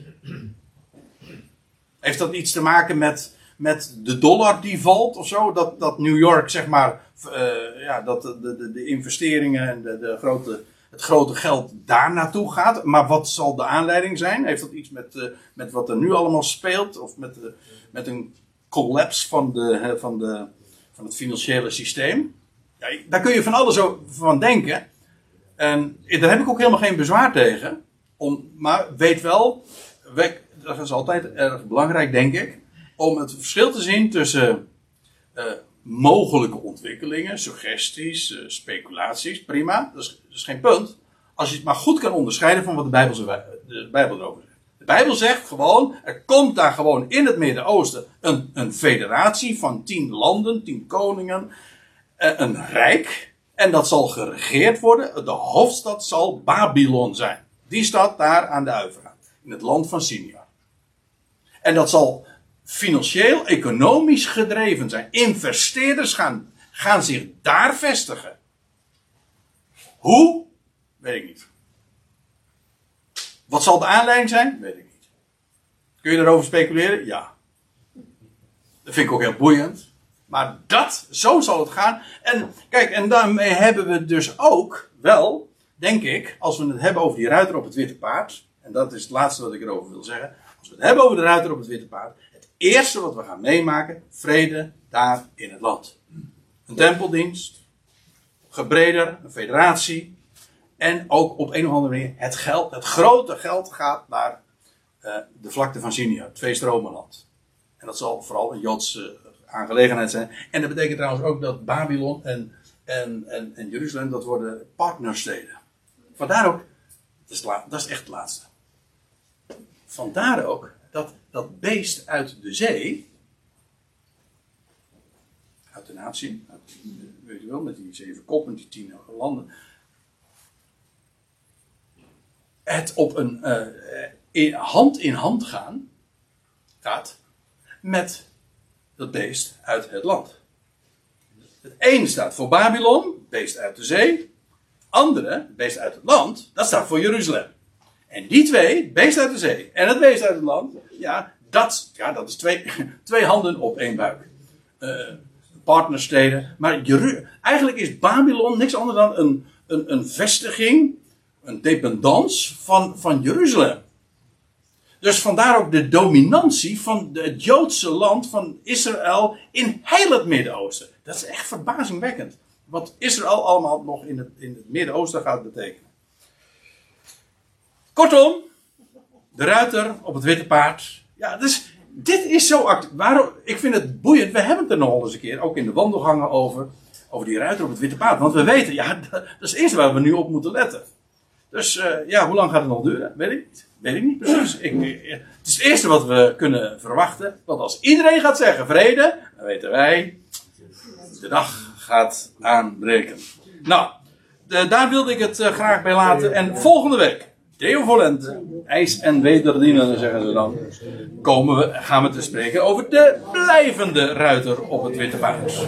Heeft dat iets te maken met, met de dollar die valt of zo? Dat, dat New York, zeg maar, eh, ja, dat de, de, de investeringen en de, de grote, het grote geld daar naartoe gaat. Maar wat zal de aanleiding zijn? Heeft dat iets met, eh, met wat er nu allemaal speelt? Of met, de, met een collapse van, de, van, de, van het financiële systeem? Ja, daar kun je van alles over van denken. En daar heb ik ook helemaal geen bezwaar tegen. Om, maar weet wel, we- dat is altijd erg belangrijk, denk ik, om het verschil te zien tussen eh, mogelijke ontwikkelingen, suggesties, eh, speculaties, prima, dat is, geen punt. Als je het maar goed kan onderscheiden van wat de Bijbel, de Bijbel erover zegt. De Bijbel zegt gewoon, er komt daar gewoon in het Midden-Oosten een, een federatie van tien landen, tien koningen, eh, een rijk. En dat zal geregeerd worden. De hoofdstad zal Babylon zijn. Die stad daar aan de Uiveraat. In het land van Sinjar. En dat zal financieel, economisch gedreven zijn. Investeerders gaan, gaan zich daar vestigen. Hoe? Weet ik niet. Wat zal de aanleiding zijn? Weet ik niet. Kun je erover speculeren? Ja. Dat vind ik ook heel boeiend. Maar dat, zo zal het gaan. En kijk, en daarmee hebben we dus ook wel, denk ik, als we het hebben over die ruiter op het witte paard. En dat is het laatste wat ik erover wil zeggen. Als we het hebben over de ruiter op het witte paard. Eerste wat we gaan meemaken, vrede daar in het land. Een tempeldienst, gebreder, een federatie. En ook op een of andere manier het geld, het grote geld gaat naar eh, de vlakte van Sinjar, het Tweestromenland. En dat zal vooral een Joodse aangelegenheid zijn. En dat betekent trouwens ook dat Babylon en, en, en, en Jeruzalem, dat worden partnersteden. Vandaar ook, is, dat is echt het laatste. Vandaar ook dat dat beest uit de zee, uit de natie, uit, weet je wel, met die zeven koppen, die tien landen, het op een eh, in, hand in hand gaan gaat met dat beest uit het land. Het ene staat voor Babylon, beest uit de zee. Andere, beest uit het land, dat staat voor Jeruzalem. En die twee, het beest uit de zee en het beest uit het land, ja, dat, ja, dat is twee, twee handen op één buik. Eh, partnersteden. Maar Jeru eigenlijk is Babylon niks anders dan een, een, een vestiging, een dependance van, van Jeruzalem. Dus vandaar ook de dominantie van het Joodse land van Israël in heel het Midden-Oosten. Dat is echt verbazingwekkend. Wat Israël allemaal nog in het, in het Midden-Oosten gaat betekenen. Kortom, de ruiter op het witte paard. Ja, dus dit is zo. Waarom? Ik vind het boeiend. We hebben het er nog al eens een keer, ook in de wandelgangen over. Over die ruiter op het witte paard. Want we weten, ja, dat is het eerste waar we nu op moeten letten. Dus eh, ja, hoe lang gaat het nog duren? Weet ik niet. Weet ik niet precies. Eh, het is het eerste wat we kunnen verwachten. Want als iedereen gaat zeggen vrede, dan weten wij, de dag gaat aanbreken. Nou, daar wilde ik het eh, graag bij laten. En volgende week, Deo Volente, ijs en wederdienen zeggen ze dan, komen we, gaan we te spreken over de blijvende ruiter op het witte paard.